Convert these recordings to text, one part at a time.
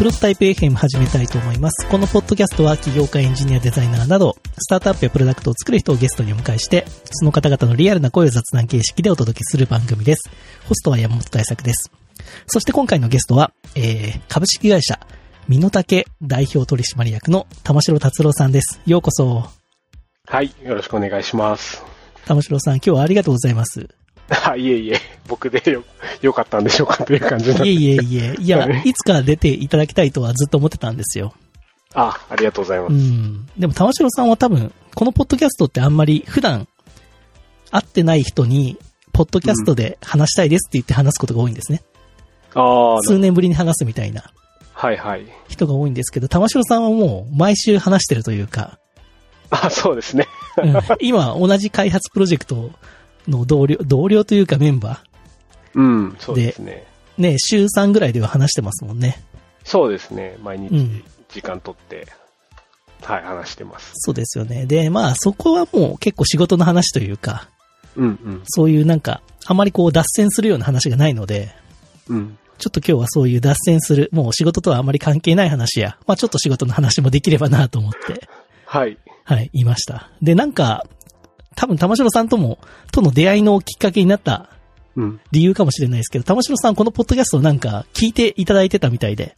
プロトタイプ FM 始めたいと思います。このポッドキャストは起業家、エンジニア、デザイナーなど、スタートアップやプロダクトを作る人をゲストにお迎えして、その方々のリアルな声を雑談形式でお届けする番組です。ホストは山本大作です。そして今回のゲストは、えー、株式会社、身の丈代表取締役の玉城達郎さんです。ようこそ。はい、よろしくお願いします。玉城さん、今日はありがとうございます。あ、いえいえ、僕でよ、よかったんでしょうかという感じになって。いえいえいえ、いやは、いいつか出ていただきたいとはずっと思ってたんですよ。あ、ありがとうございまうす。ん。でも、玉城さんは多分、このポッドキャストってあんまり普段会ってない人に、ポッドキャストで話したいですって言って話すことが多いんですね。ああ、数年ぶりに話すみたいなはいはい。人が多いんですけど、玉城さんはもう毎週話してるというか、あ、そうですね。うん今同じ開発プロジェクトの同僚、同僚というかメンバうん、そうですね。ー、ね、週3ぐらいでは話してますもんね。そうですね。毎うん日時間取って、はい、話してます。そうですよね。で、まあそこはもう結構仕事の話というか、うんうん。そういうなんか、あまりこう脱線するような話がないので、うん。ちょっと今日はそういう脱線する、もう仕事とはあまり関係ない話や、まあちょっと仕事の話もできればなと思って、はい。はい、言いました。で、なんか、多分玉城さんとも、との出会いのきっかけになったうん。理由かもしれないですけど、玉城さんこのポッドキャストをなんか聞いていただいてたみたいで、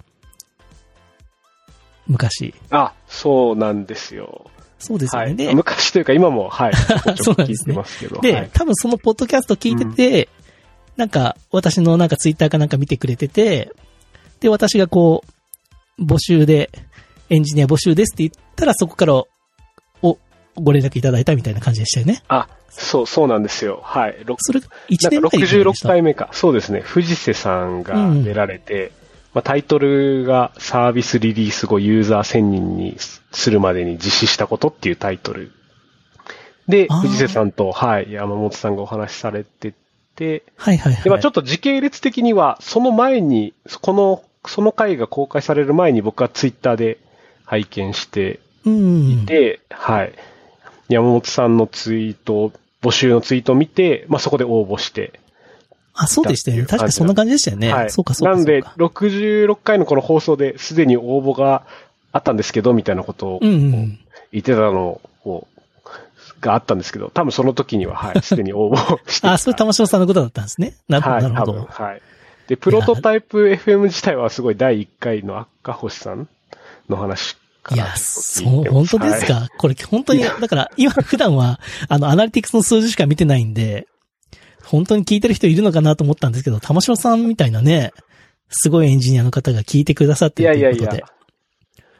昔。あ、そうなんですよ。そうですよね。はい。で、昔というか今も、はい。そうなんですねてますけど。で、はい、多分そのポッドキャスト聞いてて、なんか、私のなんかツイッターかなんか見てくれてて、で、私がこう、募集で、エンジニア募集ですって言ったら、そこから、お、ご連絡いただいたみたいな感じでしたよね。あ、そう、そうなんですよ。はい。ろそれ、1なん年か前に66回目か。そうですね。藤瀬さんが出られて、まあ、タイトルがサービスリリース後ユーザー1000人にするまでに実施したことっていうタイトル。で藤瀬さんと、はい、山本さんがお話しされてて、はいはいはい。で、まあちょっと時系列的には、その前に、この、その回が公開される前に僕はツイッターで拝見してうん。で、はい。山本さんのツイートを、募集のツイートを見て、まあ、そこで応募して。あ、そうでしたよね。確かそんな感じでしたよね。はい。そうかそうかなんでそうか、66回のこの放送ですでに応募があったんですけど、みたいなことを。言ってたのを、があったんですけど、多分その時には、はい、すでに応募してた。あ、それ玉城さんのことだったんですね。なるほど、はい、なるほど。はい。で、プロトタイプ FM 自体はすごい第1回の赤星さんの話。いや、そう、本当ですか、はいこれ本当に、だから今普段は、あの、アナリティクスの数字しか見てないんで、本当に聞いてる人いるのかなと思ったんですけど、玉城さんみたいなね、すごいエンジニアの方が聞いてくださっているということで。やいやいや。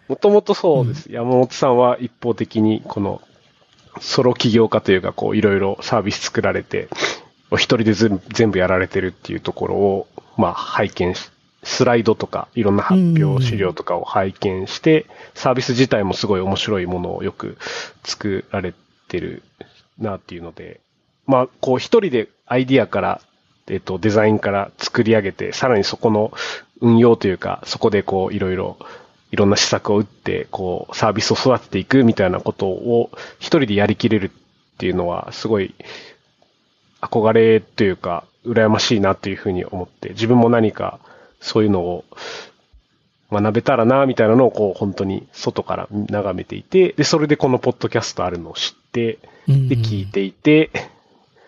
もともとそうです。山本さんは一方的に、この、ソロ起業家というか、こう、いろいろサービス作られて、お一人で全部全部やられてるっていうところを、まあ、拝見し、スライドとか、いろんな発表資料とかを拝見して、サービス自体もすごい面白いものをよく作られてるなっていうので、まあ、こう、一人でアイディアから、えっと、デザインから作り上げて、さらにそこの運用というか、そこでこう、いろいろ、いろんな施策を打って、こう、サービスを育てていくみたいなことを一人でやりきれるっていうのは、すごい、憧れというか、羨ましいなっていうふうに思って、自分も何かそういうのを学べたらな、みたいなのをこう、本当に外から眺めていて、で、それでこのポッドキャストあるのを知って、うんで、聞いていて、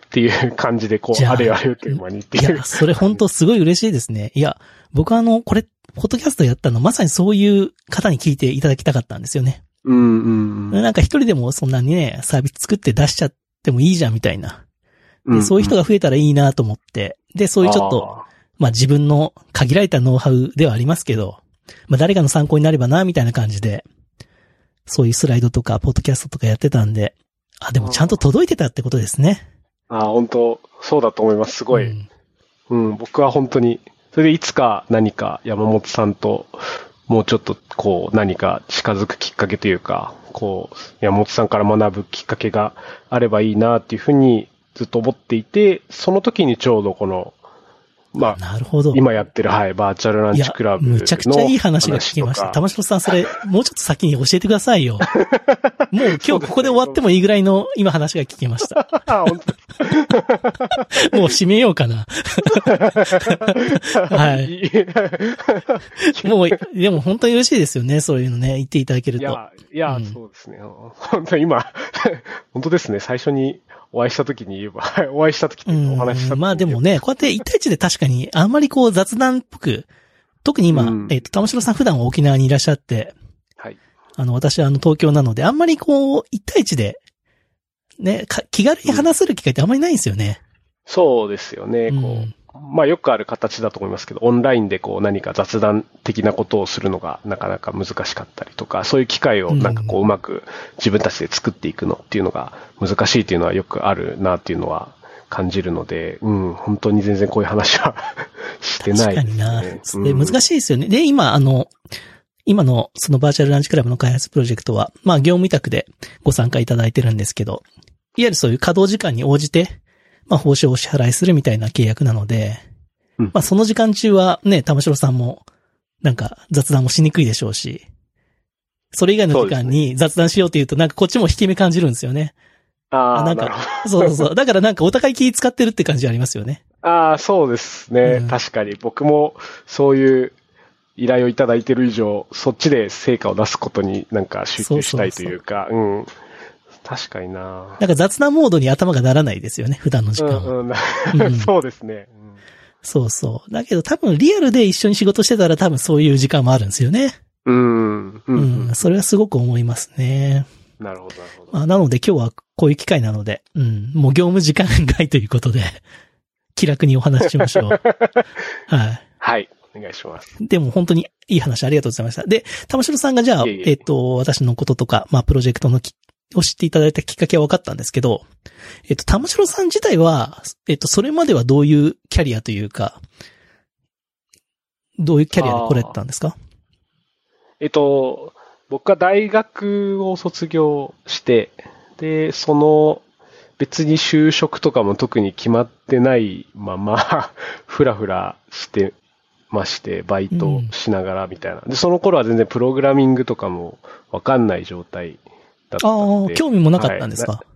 っていう感じで、こう、ああれあれという間にっていういや、。それ本当すごい嬉しいですね。いや、僕はあの、これ、ポッドキャストやったの、まさにそういう方に聞いていただきたかったんですよね。うんうんうん。なんか一人でもそんなにね、サービス作って出しちゃってもいいじゃんみたいな。でそういう人が増えたらいいなと思って。で、そういうちょっと、まあ自分の限られたノウハウではありますけど、まあ誰かの参考になればな、みたいな感じで、そういうスライドとか、ポッドキャストとかやってたんで、あ、でもちゃんと届いてたってことですね。ああ、本当そうだと思います。すごい。うんうん、僕は本当に、それでいつか何か山本さんともうちょっとこう何か近づくきっかけというか、こう山本さんから学ぶきっかけがあればいいなっていうふうにずっと思っていて、その時にちょうどこのまあ、なるほど。今やってる、はい、バーチャルランチクラ、ブのむちゃくちゃいい話が聞きました。玉城さん、それ、もうちょっと先に教えてくださいよ。もう今日ここで終わってもいいぐらいの今話が聞きました。もう締めようかな。はいい。もう、でも本当に嬉しいですよね。そういうのね、言っていただけると。いや、いや、うんそうですね。本当に今、本当ですね。最初にお会いした時に言えば、お会いした時っていうかお話しした時にうんまあでもね、こうやって一対一で確かにあんまりこう雑談っぽく、特に今、うんえっ、と、玉城さん普段は沖縄にいらっしゃって、はい。あの、私はあの東京なので、あんまりこう、一対一で、ね、か気軽に話せる機会ってあんまりないんですよね。そうですよね。こう、うんまあよくある形だと思いますけど、オンラインでこう何か雑談的なことをするのがなかなか難しかったりとか、そういう機会をなんかこううまく自分たちで作っていくのっていうのが難しいっていうのはよくあるなっていうのは感じるので、うん、本当に全然こういう話は してないです確かにな。うん難しいですよね。で、今、あの、今のそのバーチャルランチクラブの開発プロジェクトは、まあ業務委託でご参加いただいてるんですけど、いわゆるそういう稼働時間に応じて、まあ報酬をお支払いするみたいな契約なので、うんまあその時間中はね、玉城さんも、なんか雑談もしにくいでしょうし、それ以外の時間に雑談しようって言うと、なんかこっちも引け目感じるんですよね。ああ、なんか、そうそうそう。だからなんかお互い気使ってるって感じありますよね。ど。ああ、そうですね、うん確かに。僕もそういう依頼をいただいてる以上、そっちで成果を出すことになんか集中したいというか、うん。確かにななんか雑談モードに頭がならないですよね、普段の時間は。うんううんん、そうですね。うんそうそう。だけど多分リアルで一緒に仕事してたら多分そういう時間もあるんですよね。うん。う。うんん。それはすごく思いますね。なるほど、なるほど。まあ、なので今日はこういう機会なので、うん。もう業務時間外ということで、気楽にお話ししましょう。ははい。お願いします。い。でも本当にいい話ありがとうございました。で、玉城さんがじゃあ、いえいええっと、私のこととか、まあ、プロジェクトのきを知っていただいたきっかけは分かったんですけど、えっと、玉城さん自体は、えっと、それまではどういうキャリアというか、どういうキャリアで来られてたんですか？えっと、僕は大学を卒業して、で、その、別に就職とかも特に決まってないまま、ふらふらしてまして、バイトしながらみたいな。で、その頃は全然プログラミングとかもわかんない状態だったあ。あ、興味もなかったんですか、はい。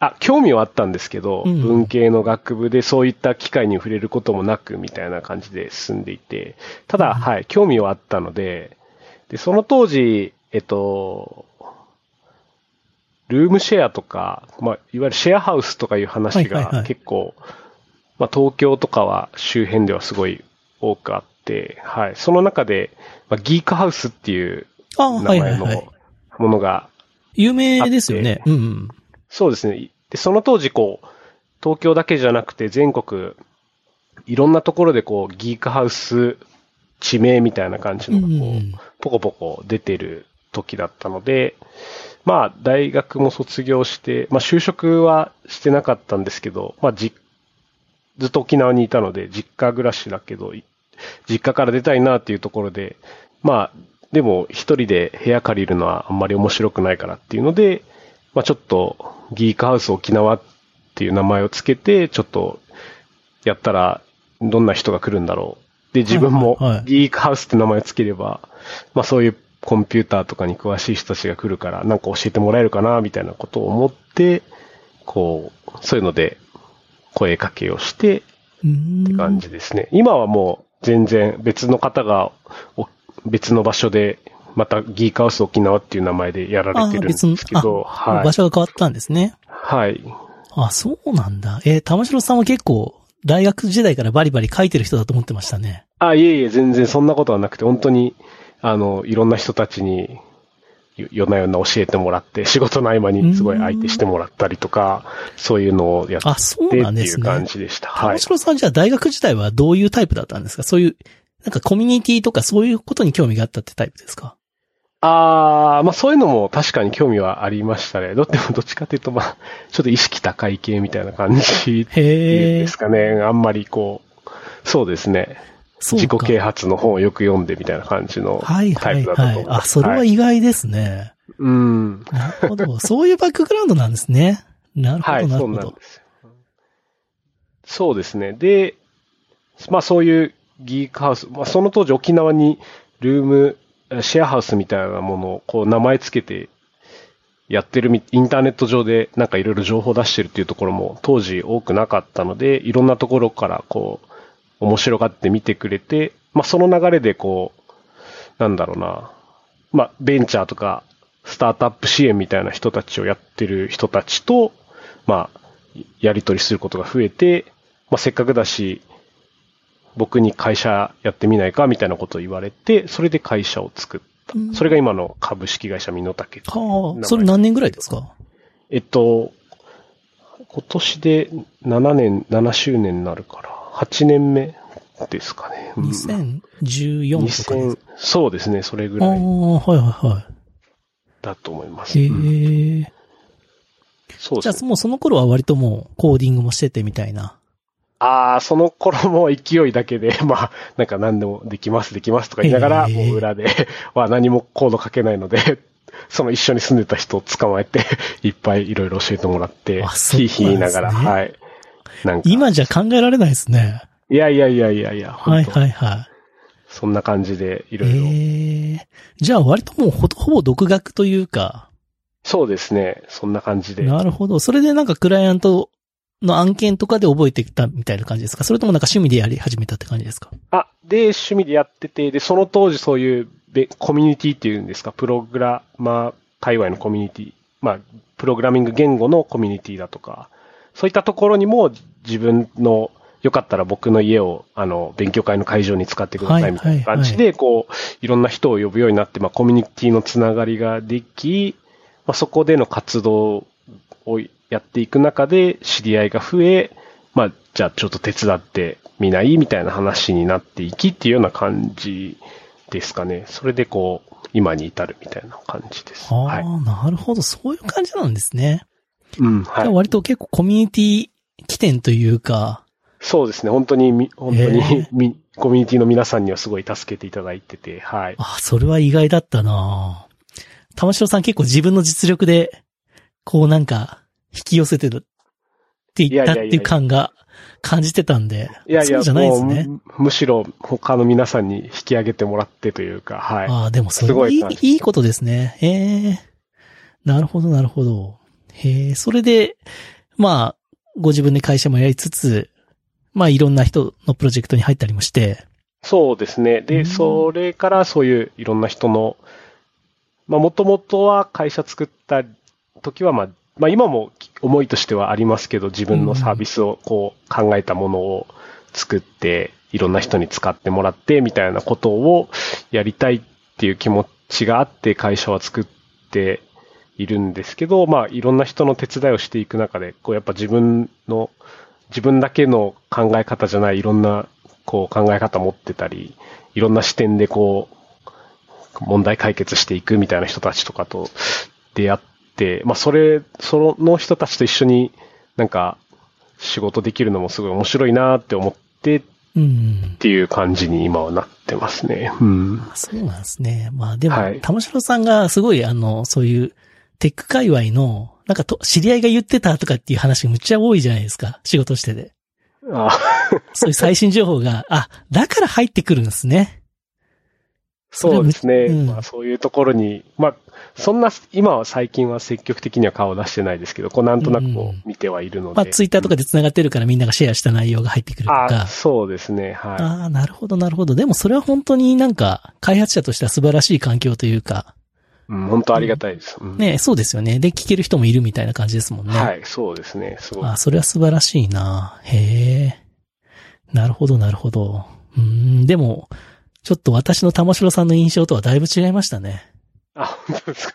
あ、興味はあったんですけど、うん。文系の学部でそういった機会に触れることもなくみたいな感じで進んでいて、ただ、うん。はい、興味はあったので、で、その当時、えっと、ルームシェアとか、まあ、いわゆるシェアハウスとかいう話が結構、まあ、東京とかは周辺ではすごい多くあって、はい、その中で、まあ、ギークハウスっていう名前の。ものが有名ですよね。うんうん。そうですね。で、その当時、こう、東京だけじゃなくて全国、いろんなところでこう、ギークハウス地名みたいな感じのがこう、うんポコポコ出てる時だったので、まあ、大学も卒業して、まあ、就職はしてなかったんですけど、まあ、じ、ずっと沖縄にいたので、実家暮らしだけど、い実家から出たいなっていうところで、まあ、でも一人で部屋借りるのはあんまり面白くないからっていうので、まあちょっとギークハウス沖縄っていう名前をつけて、ちょっとやったらどんな人が来るんだろう。で、自分もギークハウスって名前をつければ、まあそういうコンピューターとかに詳しい人たちが来るから、なんか教えてもらえるかな、みたいなことを思って、こう、そういうので声かけをして、うん。って感じですね。今はもう全然別の方がお別の場所で、またギークハウス沖縄っていう名前でやられてるんですけど、あはい。場所が変わったんですね。はい。あ、そうなんだ。えー玉城さんは結構、大学時代からバリバリ書いてる人だと思ってましたね。あ、いえいえ、全然そんなことはなくて、本当に、あの、いろんな人たちに、よ夜な夜な教えてもらって、仕事の合間にすごい相手してもらったりとか、そういうのをやってあ、そうってなんですね。いう感じでした。はい。玉城さんじゃあ大学時代はどういうタイプだったんですか？そういう、なんかコミュニティとかそういうことに興味があったってタイプですか？ああ、まあそういうのも確かに興味はありましたね。どってもどっちかというと、まあ、ちょっと意識高い系みたいな感じで。すかね。あんまりこう、そうですね。自己啓発の本をよく読んでみたいな感じのはいタはいはいイプだったと思い。ます。あ、それは意外ですね。うん。なるほど。そういうバックグラウンドなんですね。なるほど、はい、なるほどそうなんで。すよ。そうですね。で、まあそういうギークハウス、まあその当時沖縄にルーム、シェアハウスみたいなものをこう名前つけてやってる、インターネット上でなんかいろいろ情報出してるっていうところも当時多くなかったので、いろんなところからこう、面白がって見てくれて、まあその流れでこう、なんだろうな、まあベンチャーとかスタートアップ支援みたいな人たちをやってる人たちと、まあ、やり取りすることが増えて、まあせっかくだし、僕に会社やってみないかみたいなことを言われて、それで会社を作った。うんそれが今の株式会社ミノタケ。はあ、それ何年ぐらいですか？えっと、今年で7年、7周年になるから、8年目ですかね。うん ?2014 とかです2000そうですね、それぐああ、らいはいはいはだと思います。い。へうんえ。じゃあそうですね。もうその頃は割ともうコーディングもしててみたいな。ああ、その頃も勢いだけで、まあ、なんか何でもできます、できますとか言いながら、へーもう裏で は何もコード書けないので、その一緒に住んでた人を捕まえて、いっぱいいろいろ教えてもらって、ひいひい言いながら、はい。なんか、今じゃ考えられないですね。いやいやいやいやいや、はいはいはそんな感じでいい。ろいろ。ええ。じゃあ割ともうほほぼ独学というか、そうですね、そんな感じで。なるほど。それでなんかクライアントの案件とかで覚えてきたみたいな感じですか？それともなんか趣味でやり始めたって感じですか？あ、で、趣味でやってて、で、その当時そういうべコミュニティっていうんですか、プログラマー界隈のコミュニティ、まあ、プログラミング言語のコミュニティだとか、そういったところにも自分の、よかったら僕の家を、あの、勉強会の会場に使ってくださいみたいな感じで、こう、いろんな人を呼ぶようになって、まあ、コミュニティのつながりができ、まあ、そこでの活動をやっていく中で知り合いが増え、まあ、じゃあちょっと手伝ってみない？みたいな話になっていきっていうような感じですかね。それでこう、今に至るみたいな感じです。ああ、はい。なるほど。そういう感じなんですね。うん、はい。割と結構コミュニティ起点というか、そうですね。本当にみ、本当にみ、コミュニティの皆さんにはすごい助けていただいてて、はい。あ、それは意外だったな玉城さん結構自分の実力で、こうなんか、引き寄せてるって言ったっていう感が感じてたんで。いやいや、そうじゃないですもね。うむしろ他の皆さんに引き上げてもらってというか、はい。ああ、でもそれいいすごいいいことですね。へえ。なるほど、なるほど。へえ、それで、まあ、ご自分で会社もやりつつ、まあいろんな人のプロジェクトに入ったりもして、そうですね。で、うんそれからそういういろんな人の、まあ、もともとは会社作った時は、まあ、まあ、今も思いとしてはありますけど、自分のサービスをこう考えたものを作って、いろんな人に使ってもらって、みたいなことをやりたいっていう気持ちがあって会社は作っているんですけど、まあ、いろんな人の手伝いをしていく中で、こう、やっぱ自分の、自分だけの考え方じゃないいろんなこう考え方持ってたり、いろんな視点でこう、問題解決していくみたいな人たちとかと出会って、まあそれ、その人たちと一緒になんか仕事できるのもすごい面白いなって思ってっうん。ていう感じに今はなってますね。うん。そうなんですね。まあでも、はい玉城さんがすごいあの、そういうテック界隈の、なんかと、知り合いが言ってたとかっていう話がむっちゃ多いじゃないですか。仕事してて。あ そういう最新情報が、あ、だから入ってくるんですね。そうですね。うんまあそういうところに、まあそんな、今は最近は積極的には顔を出してないですけど、こうなんとなくこう見てはいるので。まあツイッターとかで繋がってるからみんながシェアした内容が入ってくるとあか。そうですね。はい。ああ、なるほど、なるほど。でもそれは本当になんか、開発者としては素晴らしい環境というか、うん、本当ありがたいです。うんね、そうですよね。で、聞ける人もいるみたいな感じですもんね。はい、そうですね。すごい。あ、それは素晴らしいな。へえ。なるほど、なるほど。うーん、でも、ちょっと私の玉城さんの印象とはだいぶ違いましたね。あ、本当ですか？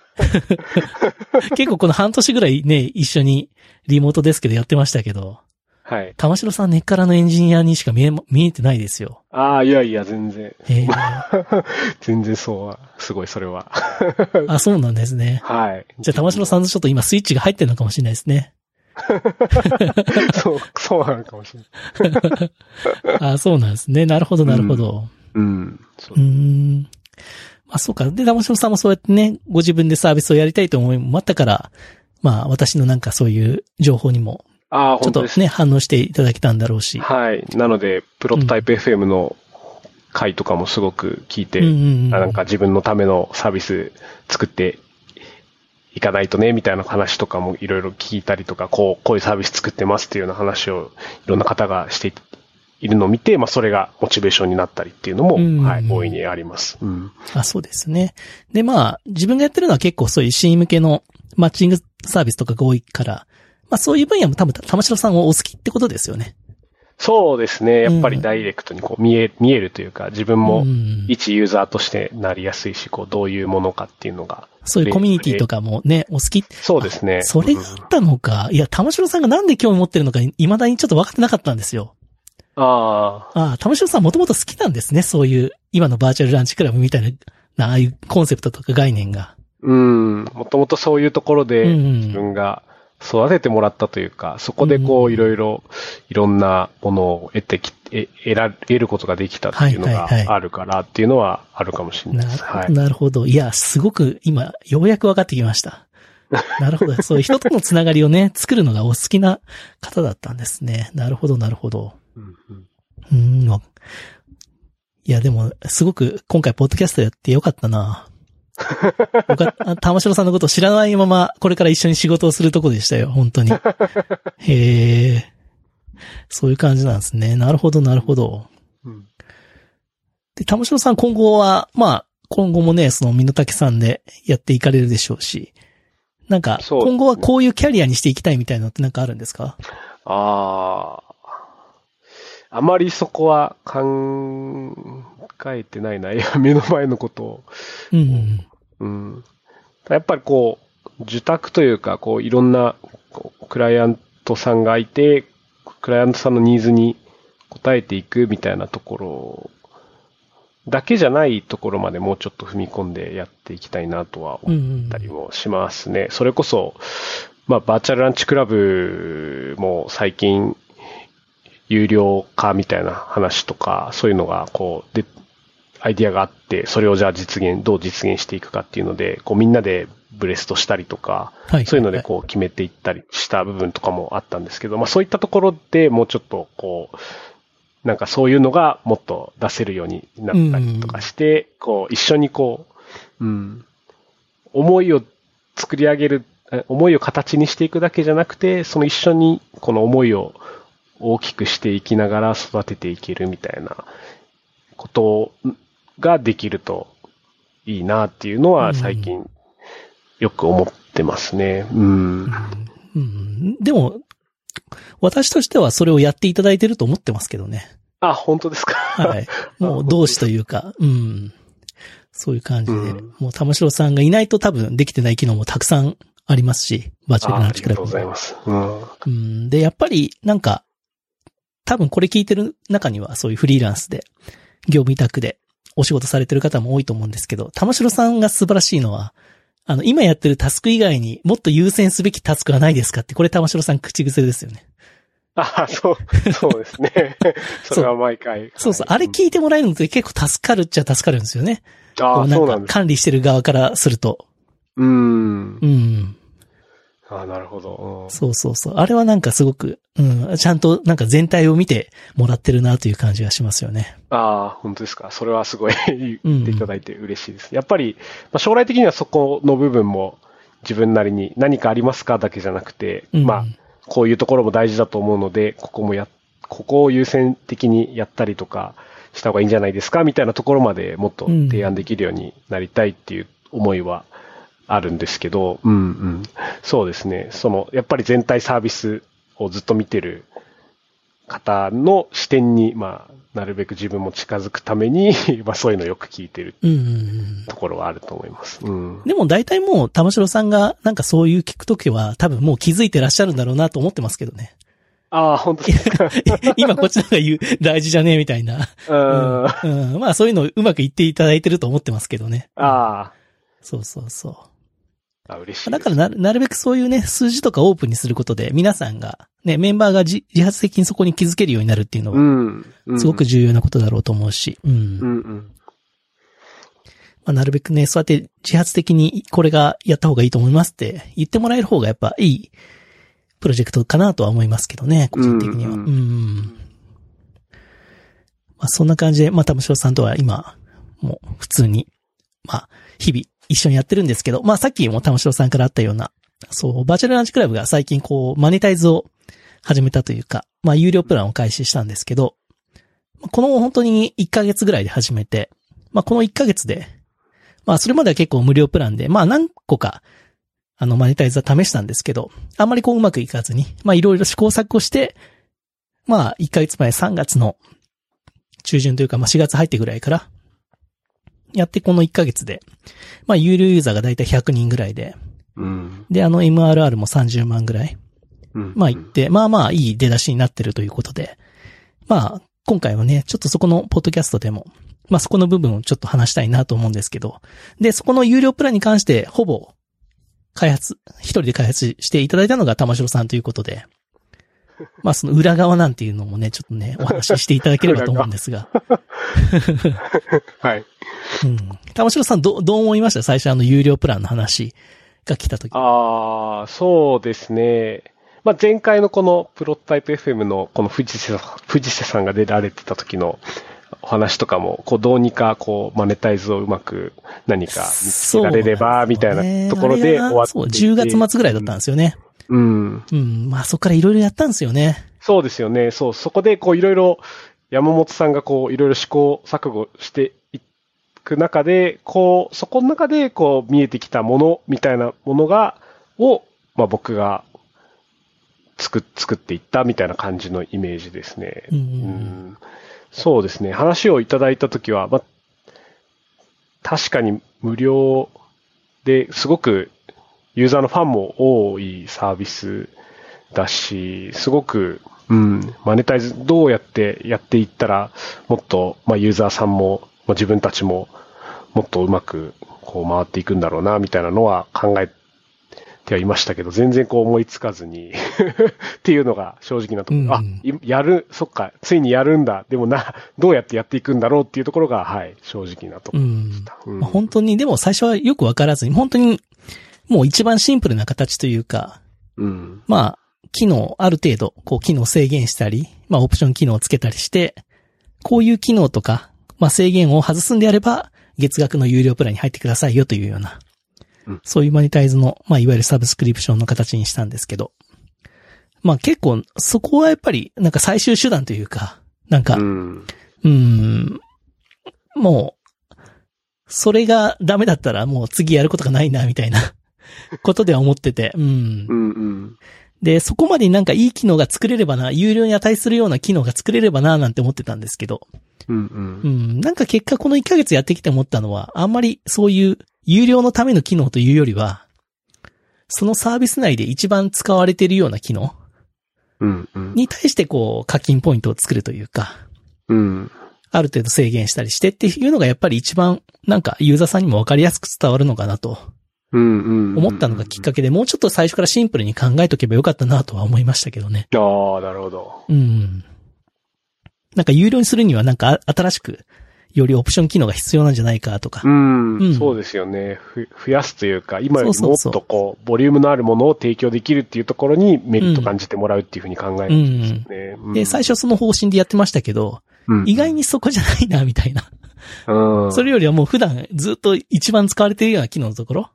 結構この半年ぐらいね、一緒にリモートですけどやってましたけど、はい。玉城さん根っからのエンジニアにしか見えま、見えてないですよ。ああ、いやいや、全然。へえ。全然そうは、すごい、それは。あ、そうなんですね。はい。じゃあ玉城さんのちょっと今スイッチが入ってるのかもしれないですね。そう、そうなのかもしれない。あ、そうなんですね。なるほど、なるほど。うん。そううーん。まあそうか。で、玉城さんもそうやってね、ご自分でサービスをやりたいと思いもあったから、まあ私のなんかそういう情報にもああ、ちょっ。とね、反応していただけたんだろうし。はい。なので、プロトタイプ FM の回とかもすごく聞いて、なんか自分のためのサービス作っていかないとね、みたいな話とかもいろいろ聞いたりとか、こう、こういうサービス作ってますっていうような話をいろんな方がしているのを見て、まあそれがモチベーションになったりっていうのも、うんうんはい、大いにあります。うん。あ、そうですね。で、まあ、自分がやってるのは結構そういうシーン向けのマッチングサービスとかが多いから、まあそういう分野も多分、玉城さんはお好きってことですよね。そうですね。やっぱりダイレクトにこう見え、見えるというか、自分もうん一ユーザーとしてなりやすいし、こう、どういうものかっていうのが。そういうコミュニティとかもね、お好き。そうですね。それがあったのか。いや、玉城さんがなんで興味持ってるのか、未だにちょっと分かってなかったんですよ。ああ、ああ、玉城さんもともと好きなんですね。そういう、今のバーチャルランチクラブみたいな、ああいうコンセプトとか概念が。うん。もともとそういうところでうんうん自分が育ててもらったというか、そこでこうんういろいろ、いろんなものを得てき、え得ら、得ることができたっていうのがはいはいはいあるからっていうのはあるかもしれないです。なるほど、はい。なるほど。いや、すごく今、ようやく分かってきました。なるほど。そういう人とのつながりをね、作るのがお好きな方だったんですね。なるほど、なるほど。うんうんいや、でも、すごく今回ポッドキャストやってよかったな。僕は、あ玉城さんのことを知らないまま、これから一緒に仕事をするとこでしたよ、本当に。へえ。そういう感じなんですね。なるほど、なるほど。うんで、玉城さん今後は、まあ、今後もね、その、身の丈さんでやっていかれるでしょうし、なんか、今後はこういうキャリアにしていきたいみたいなのってなんかあるんですか？ああ。あまりそこは考えてないな。いや、目の前のことを。うんうん。うん。やっぱりこう、受託というか、こう、いろんな、こうクライアントさんがいて、クライアントさんのニーズに応えていくみたいなところだけじゃないところまでもうちょっと踏み込んでやっていきたいなとは思ったりもしますね。それこそ、まあ、バーチャルランチクラブも最近、有料化みたいな話とか、そういうのが、こう、で、アイディアがあって、それをじゃあ実現、どう実現していくかっていうので、こうみんなでブレストしたりとか、はい。そういうのでこう決めていったりした部分とかもあったんですけど、まあそういったところでもうちょっとこう、なんかそういうのがもっと出せるようになったりとかして、こう一緒にこう、うん、思いを作り上げる、え思いを形にしていくだけじゃなくて、その一緒にこの思いを大きくしていきながら育てていけるみたいなことができるといいなっていうのは最近よく思ってますね。うん。うん。でも、私としてはそれをやっていただいてると思ってますけどね。あ、本当ですか？はい。もう同志というか、うん。そういう感じで、うんもう玉城さんがいないと多分できてない機能もたくさんありますし、バーチャルああランチクラブもりがとうございます。うん。うん。で、やっぱり、なんか、多分これ聞いてる中にはそういうフリーランスで、業務委託でお仕事されてる方も多いと思うんですけど、玉城さんが素晴らしいのは、あの、今やってるタスク以外にもっと優先すべきタスクはないですか？って、これ玉城さん口癖ですよね。あそう、そうですね。それは毎回。そうそう。はいあれ聞いてもらえるのって結構助かるっちゃ助かるんですよね。ああ、そうなんです。か管理してる側からすると。うんう。ん。ああ、なるほど。うんそうそうそう。あれはなんかすごく、うん、ちゃんとなんか全体を見てもらってるなという感じがしますよね。ああ、本当ですか。それはすごい 言っていただいて嬉しいです。やっぱり、まあ、将来的にはそこの部分も自分なりに何かありますかだけじゃなくて、うんまあ、こういうところも大事だと思うので、ここもや、ここを優先的にやったりとかした方がいいんじゃないですかみたいなところまでもっと提案できるようになりたいっていう思いはあるんですけど、うんうん。そうですね。その、やっぱり全体サービスをずっと見てる方の視点に、まあ、なるべく自分も近づくために、まあそういうのをよく聞いてるうんうんうん。ところはあると思います。うん。でも大体もう玉城さんがなんかそういう聞くときは多分もう気づいてらっしゃるんだろうなと思ってますけどね。ああ、本当ですか？今こっちの方が言う、大事じゃねえみたいな。うん。あうん。まあそういうのうまく言っていただいてると思ってますけどね。あ。そうそうそう。あ、嬉しい。だからな、なるべくそういうね、数字とかオープンにすることで、皆さんが、ね、メンバーが自自発的にそこに気づけるようになるっていうのは。すごく重要なことだろうと思うし、うん。うんうん。まあ、なるべくね、そうやって自発的にこれがやった方がいいと思いますって言ってもらえる方がやっぱいいプロジェクトかなとは思いますけどね、個人的には。ううんん。まあそんな感じで、まあ玉城さんとは今、もう普通に、まあ日々一緒にやってるんですけど、まあさっきも玉城さんからあったような、そう、バーチャルランチクラブが最近こう、マネタイズを始めたというか、まあ有料プランを開始したんですけど、この本当に1ヶ月ぐらいで始めて、まあこの1ヶ月で、まあそれまでは結構無料プランで、まあ何個か、あのマネタイズは試したんですけど、あんまりこううまくいかずに、まあいろいろ試行錯誤して、まあ1ヶ月前3月の中旬というか、まあ4月入ってぐらいから、やってこの1ヶ月で、まあ有料ユーザーがだいたい100人ぐらいで、うん。で、あの MRR も30万ぐらい、うん。まあ言って、まあまあいい出だしになってるということで、まあ今回はね、ちょっとそこのポッドキャストでも、まあそこの部分をちょっと話したいなと思うんですけど、で、そこの有料プランに関してほぼ開発、一人で開発していただいたのが玉城さんということで、まあその裏側なんていうのもね、ちょっとね、お話ししていただければと思うんですが、はい。うん。玉城さんどう、どう思いました？最初あの有料プランの話が来た時。ああ、そうですね。まあ、前回のこのプロトタイプ FM のこの藤瀬さん藤瀬さんが出られてた時のお話とかも、こうどうにかこうマネタイズをうまく何か見つけられれば、みたいなところで終わってそう、いて。10月末ぐらいだったんですよね。うん。うん。まあそこからいろいろやったんですよね。そうですよね。そう、そこでこういろいろ山本さんがこういろいろ試行錯誤していく中で、こう、そこの中でこう見えてきたものみたいなものが、を、まあ僕が作っ、作っていったみたいな感じのイメージですね。うんうんそうですね。話をいただいたときは、まあ、確かに無料ですごくユーザーのファンも多いサービスだし、すごく、うん、マネタイズどうやってやっていったら、もっと、まあ、ユーザーさんも、まあ、自分たちも、もっとうまく、こう回っていくんだろうな、みたいなのは考えてはいましたけど、全然こう思いつかずに っていうのが正直なところ。うんあ、いやる、そっか、ついにやるんだ。でもな、どうやってやっていくんだろうっていうところが、はい、正直なところでうんした。うんまあ、本当に、でも最初はよくわからずに、本当に、もう一番シンプルな形というか、うん。まあ、機能、ある程度、こう、機能制限したり、まあ、オプション機能をつけたりして、こういう機能とか、まあ、制限を外すんであれば、月額の有料プランに入ってくださいよというような、うんそういうマネタイズの、まあ、いわゆるサブスクリプションの形にしたんですけど、まあ、結構、そこはやっぱり、なんか最終手段というか、なんか、うん。うーん。もう、それがダメだったらもう次やることがないな、みたいな ことでは思ってて。うんう。ん。うん。で、そこまでなんかいい機能が作れればな、有料に値するような機能が作れればな、なんて思ってたんですけど。うん。ううん。ん。なんか結果この1ヶ月やってきて思ったのは、あんまりそういう有料のための機能というよりは、そのサービス内で一番使われているような機能うん。うん。に対してこう課金ポイントを作るというか、うん。ある程度制限したりしてっていうのがやっぱり一番なんかユーザーさんにもわかりやすく伝わるのかなとうん。うん。思ったのがきっかけで、もうちょっと最初からシンプルに考えとけばよかったなとは思いましたけどね。ああ、なるほど。うん。なんか有料にするにはなんかあ新しくよりオプション機能が必要なんじゃないかとか。う。ん、うん。そうですよね。ふ増やすというか、今よりもっとこう、ボリュームのあるものを提供できるっていうところにメリット感じてもらうっていうふうに考えるんですよね。うん。で、最初その方針でやってましたけど、うん。意外にそこじゃないな、みたいな。うん、それよりはもう普段ずっと一番使われているような機能のところ、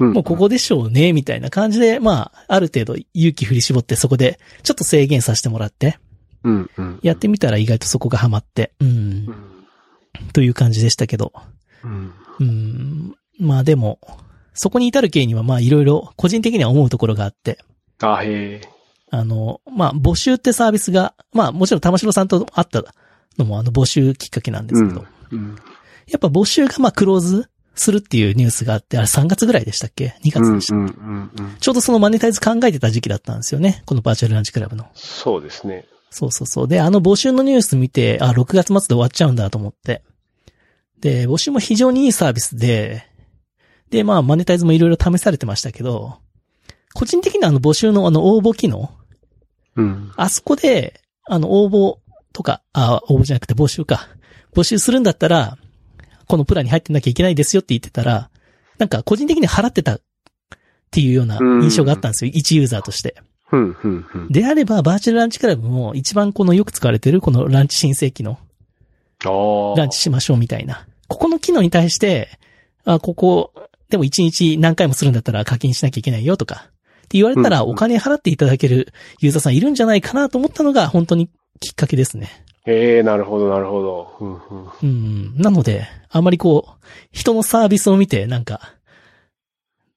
うん、もうここでしょうね、みたいな感じで、まあ、ある程度勇気振り絞ってそこでちょっと制限させてもらって、うん、うん。やってみたら意外とそこがハマって、うんう、ん、という感じでしたけど、うん。うん、まあでも、そこに至る経緯にはまあいろいろ個人的には思うところがあって、あ、へえ。あの、まあ募集ってサービスが、まあもちろん玉城さんと会ったのもあの募集きっかけなんですけど、うん。やっぱ募集がまあクローズするっていうニュースがあって、あれ3月ぐらいでしたっけ ?2 うん、うん、月でした、うん、うん。ちょうどそのマネタイズ考えてた時期だったんですよね。このバーチャルランチクラブの。そうですね。そうそうそう。で、あの募集のニュース見て、あ、6月末で終わっちゃうんだと思って。で、募集も非常にいいサービスで、で、まあ、マネタイズもいろいろ試されてましたけど、個人的にはあの募集のあの応募機能、うん。あそこで、あの応募とか、あ、応募じゃなくて募集か。募集するんだったら、このプランに入ってなきゃいけないですよって言ってたら、なんか個人的に払ってたっていうような印象があったんですよ。一ユーザーとして。うん、うん、うん。であれば、バーチャルランチクラブも一番このよく使われてるこのランチ申請機能。ランチしましょうみたいな。ここの機能に対して、あ、ここ、でも1日何回もするんだったら課金しなきゃいけないよとか、って言われたらお金払っていただけるユーザーさんいるんじゃないかなと思ったのが本当にきっかけですね。ええなるほど、なるほど。うん。なので、あまりこう、人のサービスを見てなんか、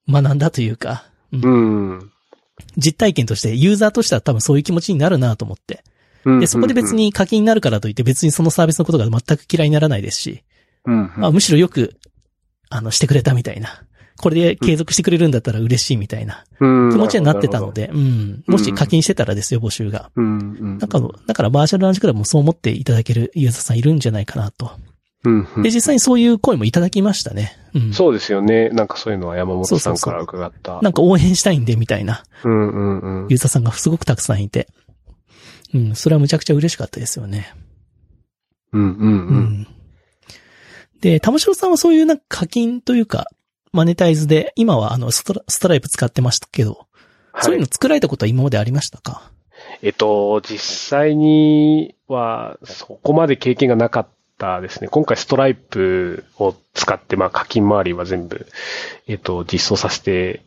学んだというか、うんうん。実体験としてユーザーとしては多分そういう気持ちになるなと思って。うんで、そこで別、に課金になるからといって別にそのサービスのことが全く嫌いにならないですし、うん、うん。あむしろよく、あの、してくれたみたいな。これで継続してくれるんだったら嬉しいみたいなうん気持ちになってたの。で、うん。もし課金してたらですよ、募集が。なんか、だからバーチャルランチクラブもそう思っていただけるユーザーさんいるんじゃないかなと。うん、うんで、実際にそういう声もいただきましたね。うん。そうですよね。なんかそういうのは山本そうそうそうさんから伺った。なんか応援したいんで、みたいなうん、うん、うん。ユーザーさんがすごくたくさんいて。うん、それはむちゃくちゃ嬉しかったですよね。うん、うん、ううん。ん。で、玉城さんはそういうなんか課金というか、マネタイズで、今はあのストラ、ストライプ使ってましたけど、そういうの作られたことは今までありましたか？えっと、実際には、そこまで経験がなかったですね。今回ストライプを使って、まあ課金周りは全部、えっと、実装させて、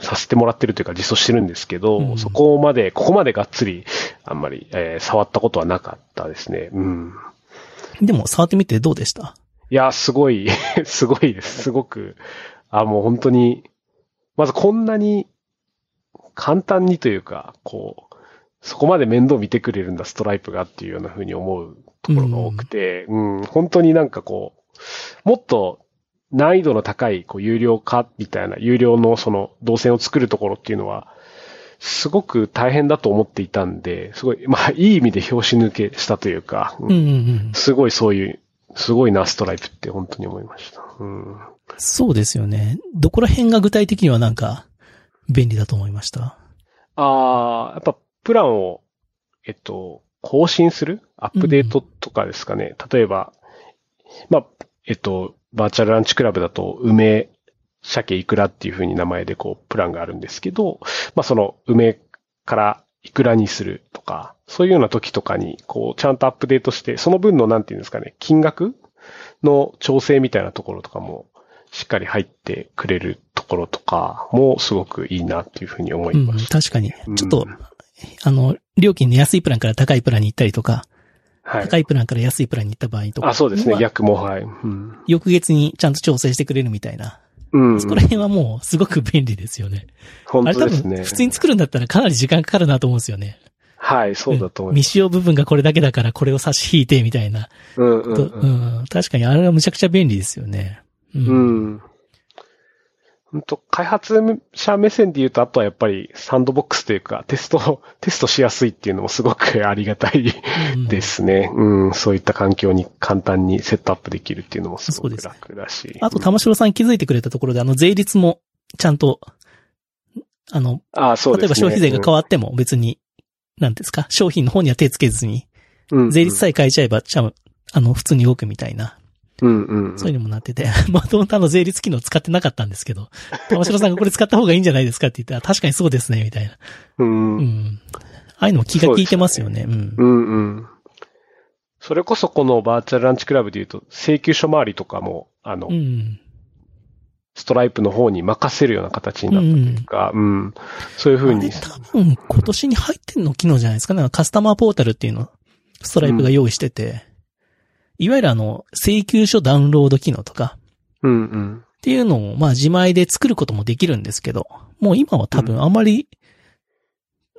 させてもらってるというか実装してるんですけど、うんそこまで、ここまでがっつり、あんまり、えー触ったことはなかったですね。うん。でも触ってみてどうでした？いや、すごい、すごいです。すごく、あ、もう本当に、まずこんなに簡単にというか、こう、そこまで面倒見てくれるんだ、ストライプがっていうような風に思うところが多くて、うん、本当になんかこう、もっと難易度の高い、こう、有料化みたいな、有料のその動線を作るところっていうのは、すごく大変だと思っていたんで、すごい、まあ、いい意味で拍子抜けしたというか、うんうんうんうん。すごいそういう、すごいな、ストライプって本当に思いました。うん。そうですよね。どこら辺が具体的にはなんか、便利だと思いました？ああ、やっぱプランを、えっと、更新する？アップデートとかですかね。例えば、まあ、えっと、バーチャルランチクラブだと、梅、鮭いくらっていう風に名前でこう、プランがあるんですけど、まあその、梅からいくらにするとか、そういうような時とかに、こう、ちゃんとアップデートして、その分の、なんていうんですかね、金額の調整みたいなところとかも、しっかり入ってくれるところとかも、すごくいいなっていうふうに思いうん、ました。確かにうん。ちょっと、あの、料金の安いプランから高いプランに行ったりとか、はい。高いプランから安いプランに行った場合とか。あ、そうですね。まあ逆も、はい。うん。翌月にちゃんと調整してくれるみたいな。うん。そこら辺はもうすごく便利ですよね。本あれ多分、当ですね。普通に作るんだったらかなり時間かかるなと思うんですよね。はい、そうだと思います。未使用部分がこれだけだからこれを差し引いてみたいな。うんうんとうん。うん、確かにあれはむちゃくちゃ便利ですよね。うん。うん。本当開発者目線で言うと、あとはやっぱりサンドボックスというか、テスト、テストしやすいっていうのもすごくありがたいうんですね。うん、そういった環境に簡単にセットアップできるっていうのもすごく楽だし。あと、玉城さん気づいてくれたところで、あの、税率も、ちゃんと、あの、あそうね。例えば消費税が変わっても別に、なんですか、商品の方には手つけずに、うん税率さえ変えちゃえば、ちゃん、あの、普通に動くみたいな、うんうん。そういうのもなってて、まあ、どんあの税率機能使ってなかったんですけど、玉城さんがこれ使った方がいいんじゃないですかって言ったら、確かにそうですね、みたいな。うん。ううんん。ああいうのも気が利いてますよね。うん。うん。それこそこのバーチャルランチクラブで言うと、請求書回りとかも、あの、うん。ストライプの方に任せるような形になったというか、うん。そういうふうに。多分今年に入ってんの機能じゃないですか？ね。カスタマーポータルっていうの、ストライプが用意してて、いわゆるあの、請求書ダウンロード機能とか、うんうん。っていうのを、まあ自前で作ることもできるんですけど、もう今は多分あまり、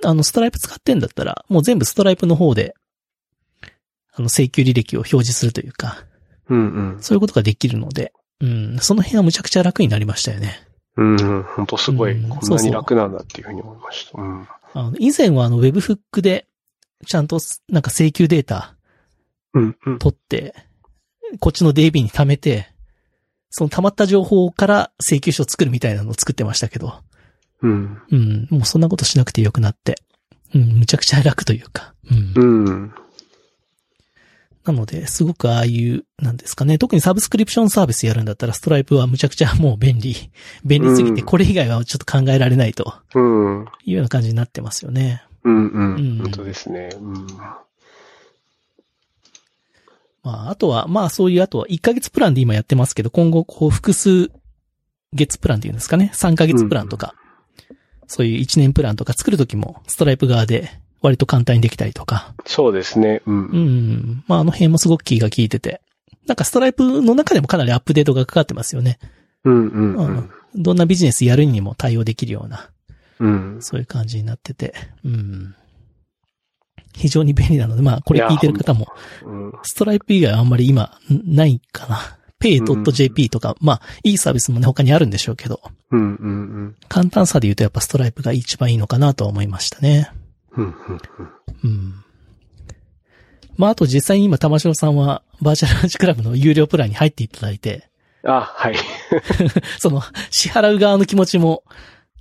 あの、ストライプ使ってんだったら、もう全部ストライプの方で、あの、請求履歴を表示するというか、うんそういうことができるので、うん、その辺はむちゃくちゃ楽になりましたよね。うん。うん。本当すごい、うんこんなに楽なんだっていうふうに思いました。うん。あの、以前はあの、ウェブフックで、ちゃんと、なんか請求データうんうん。取って、こっちの DB に貯めて、その溜まった情報から請求書を作るみたいなのを作ってましたけど、うん。うん、もうそんなことしなくてよくなって、うん、むちゃくちゃ楽というか、うん。うん。なので、すごくああいう、なんですかね、特にサブスクリプションサービスやるんだったら、ストライプはむちゃくちゃもう便利、便利すぎて、うんこれ以外はちょっと考えられないとうん。うんいうような感じになってますよね。うん。うん本当ですね。うん。まあ、あとは、まあそういう、あとは1ヶ月プランで今やってますけど、今後、こう、複数月プランっていうんですかね、3ヶ月プランとか、そういう1年プランとか作るときも、ストライプ側で割と簡単にできたりとか、そうですね。う。うんん。まああの辺もすごく気が利いてて、なんかストライプの中でもかなりアップデートがかかってますよね。うんうんううんん。どんなビジネスやるにも対応できるような、うん。そういう感じになってて、うん。非常に便利なので、まあこれ聞いてる方も、うん。ストライプ以外はあんまり今、んないかな。pay.jp とか、まあ、いいサービスもね、他にあるんでしょうけど。簡単さで言うとやっぱストライプが一番いいのかなとは思いましたね。うん。まあ、あと実際に今、玉城さんは、バーチャルランチクラブの有料プランに入っていただいて、あ、はい。その、支払う側の気持ちも、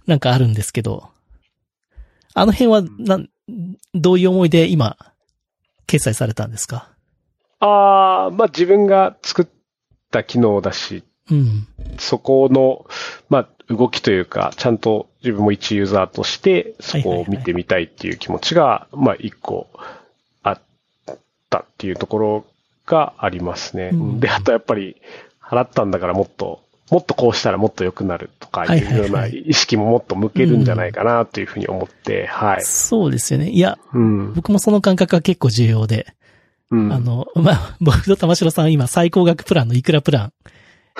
なんかあるんですけど、あの辺は、なん、どういう思いで今、決済されたんですか？ああ、まあ自分が作った機能だし、うん。そこの、まあ動きというか、ちゃんと自分も一ユーザーとして、そこを見てみたいっていう気持ちが、まあ一個あったっていうところがありますね。うんで、あとやっぱり、払ったんだからもっと、もっとこうしたらもっと良くなるとかいうような意識ももっと向けるんじゃないかなというふうに思って、はい。そうですよね。いや、うん。僕もその感覚は結構重要で、うん。あの、まあ、僕と玉城さん今最高額プランのいくらプラン、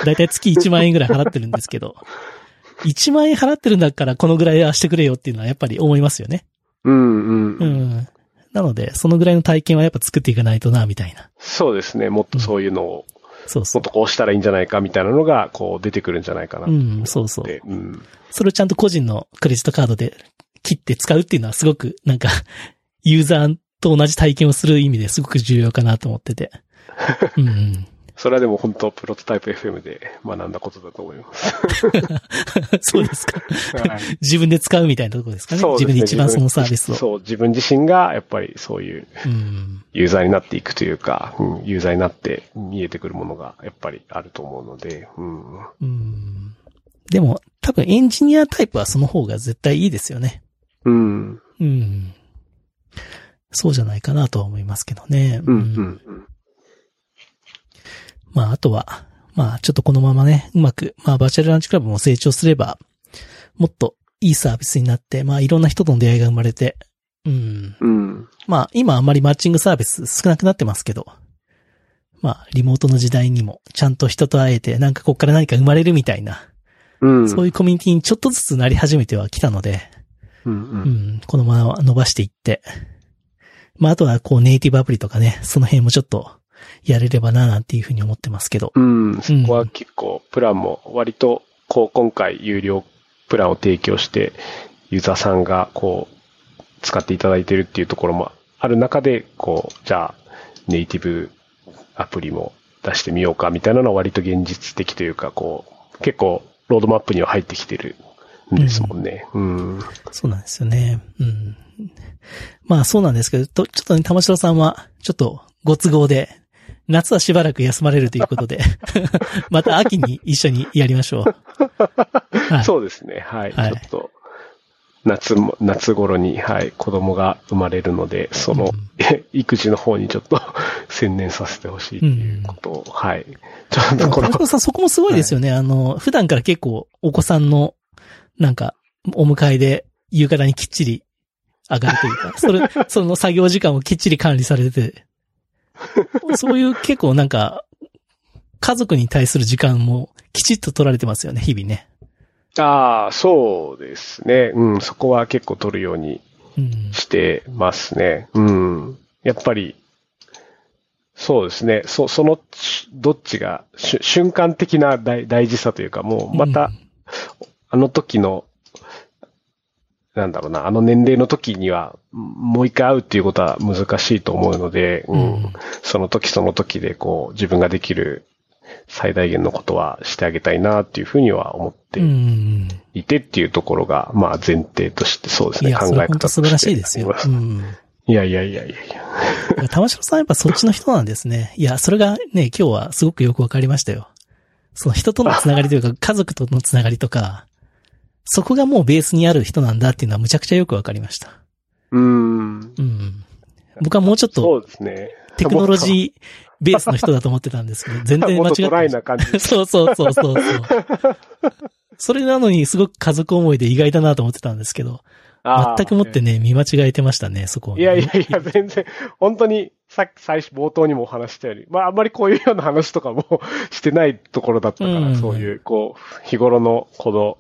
だいたい月1万円ぐらい払ってるんですけど、1万円払ってるんだからこのぐらいはしてくれよっていうのはやっぱり思いますよね。うんうん。うん。なので、そのぐらいの体験はやっぱ作っていかないとな、みたいな。そうですね。もっとそういうのを、そうそうもっと。こうしたらいいんじゃないかみたいなのが、こう出てくるんじゃないかなっうん、そうそう。て。うん。それをちゃんと個人のクレジットカードで切って使うっていうのはすごく、なんか、ユーザーと同じ体験をする意味ですごく重要かなと思ってて。うんうん。それはでも本当プロトタイプ FM で学んだことだと思います。そうですか。はい自分で使うみたいなところですかね。そうですね自分で一番そのサービスを。そう、自分自身がやっぱりそういううん。ユーザーになっていくというか、うん、ユーザーになって見えてくるものがやっぱりあると思うので、うん。うん。でも、多分エンジニアタイプはその方が絶対いいですよね。うん。うん。そうじゃないかなとは思いますけどね。うん。うん。まあ、あとは、まあ、ちょっとこのままね、うまく、まあ、バーチャルランチクラブも成長すれば、もっといいサービスになって、まあ、いろんな人との出会いが生まれて、うん。うん。まあ、今あんまりマッチングサービス少なくなってますけど、まあ、リモートの時代にも、ちゃんと人と会えて、なんかこっから何か生まれるみたいな、うん。そういうコミュニティにちょっとずつなり始めてはきたので、うん。う。うんん、このまま伸ばしていって、まあ、あとはこうネイティブアプリとかね、その辺もちょっとやれればな、なんていうふうに思ってますけど。うん。そこは結構、プランも割と、こう、今回有料プランを提供して、ユーザーさんが、こう、使っていただいてるっていうところもある中で、こう、じゃあ、ネイティブアプリも出してみようかみたいなのは割と現実的というか、こう、結構、ロードマップには入ってきてるんですもんね。うん。そうなんですよね。うん。まあそうなんですけど、とちょっとね、玉城さんは、ちょっとご都合で、夏はしばらく休まれるということで、また秋に一緒にやりましょう。はい。そうですね。はい。はいちょっと、夏も、夏頃に、はい、子供が生まれるので、その、育児の方にちょっと 専念させてほしいっていうことを、はい。ちょっとこのさんそこもすごいですよね。あの、普段から結構お子さんの、なんか、お迎えで夕方にきっちり上がるというか、それ、その作業時間をきっちり管理されてて、そういう結構なんか、家族に対する時間もきちっと取られてますよね、日々ね。ああ、そうですね。うん、そこは結構取るようにうん。してますね。うん。やっぱり、そうですね。そ、その、どっちが、瞬間的な大大事さというか、もう、また、あの時の、なんだろうな、あの年齢の時には、もう一回会うっていうことは難しいと思うので、ううんん、その時その時で、こう、自分ができる最大限のことはしてあげたいなっていうふうには思ってうん。いてっていうところが、まあ前提としてそうですね、考え方として素晴らしいですよ。うん。いやいやいやいやいや。玉城さんやっぱそっちの人なんですね。いや、それがね、今日はすごくよくわかりましたよ。その人とのつながりというか、家族とのつながりとか、そこがもうベースにある人なんだっていうのはむちゃくちゃよくわかりました。うーん。うん。僕はもうちょっとそうですね。テクノロジーベースの人だと思ってたんですけど、全然間違もっってな感じ。そ うそうそうそうそう。それなのにすごく家族思いで意外だなと思ってたんですけど、全くもってね、見間違えてましたね、そこはね、いやいやいや、全然、本当に、さっき最初冒頭にもお話ししたように、まああんまりこういうような話とかも してないところだったから、うんそういう、こう、日頃のこの、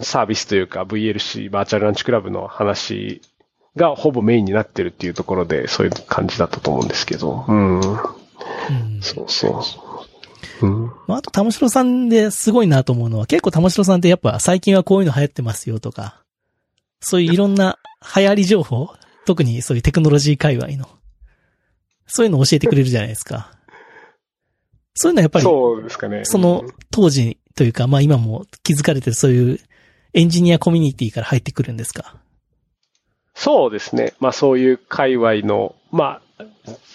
サービスというか VLC、バーチャルランチクラブの話がほぼメインになってるっていうところで、そういう感じだったと思うんですけど、うん。うんそうそう。うん。まあ、あと、玉城さんですごいなと思うのは、結構玉城さんってやっぱ最近はこういうの流行ってますよとか、そういういろんな流行り情報、特にそういうテクノロジー界隈の、そういうのを教えてくれるじゃないですか。そういうのはやっぱり、そうですかね。その当時というか、まあ今も気づかれてるそういうエンジニアコミュニティから入ってくるんですか？そうですね。まあそういう界隈の、まあ、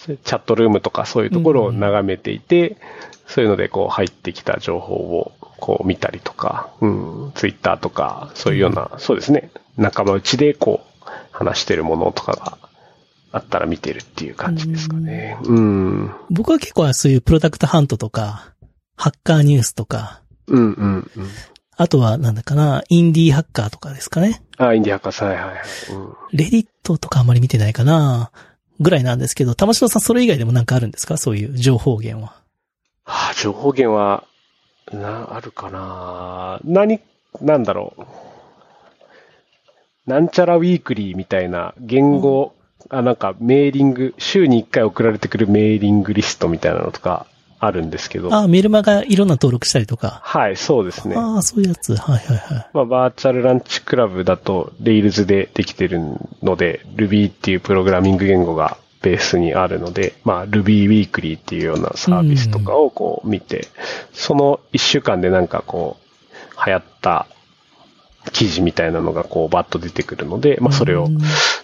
チャットルームとかそういうところを眺めていて、そういうのでこう入ってきた情報をこう見たりとか、うん、ツイッターとか、そういうような、そうですね。仲間内でこう話してるものとかがあったら見てるっていう感じですかね。うん。僕は結構そういうプロダクトハントとか、ハッカーニュースとか、うんうんうん。あとはなんだかな、インディーハッカーとかですかね。あ、インディアカさん、はいはいはい。うんレディットとかあんまり見てないかなぐらいなんですけど、玉城さんそれ以外でもなんかあるんですか？そういう情報源は。はあ、情報源は、な、あるかな何、なんだろう。なんちゃらウィークリーみたいな言語、あ、なんかメーリング、週に1回送られてくるメーリングリストみたいなのとかあるんですけど。ああ、メルマガいろんな登録したりとか。はい、そうですね。ああ、そういうやつ。はいはいはい。まあ、バーチャルランチクラブだと、Rails でできてるので、Ruby っていうプログラミング言語がベースにあるので、まあ、Ruby Weekly っていうようなサービスとかをこう見て、その一週間でなんかこう、流行った記事みたいなのがこうバッと出てくるので、まあ、それをうん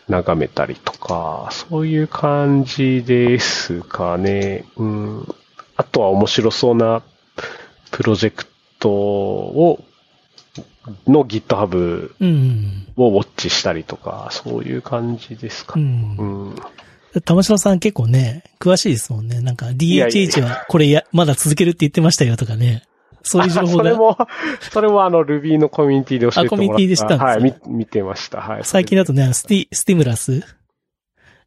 眺めたりとか、そういう感じですかね。うん。あとは面白そうなプロジェクトを、の GitHub うん。をウォッチしたりとか、そういう感じですかう。ね。んう。ん。玉城さん結構ね、詳しいですもんね。なんか DHH はこれや、まだ続けるって言ってましたよとかね。そういう情報それも、それもあの Ruby のコミュニティで教えてもらった。あコミュニティで知ったはい、見てました。はい。最近だとね、スティ、スティムラス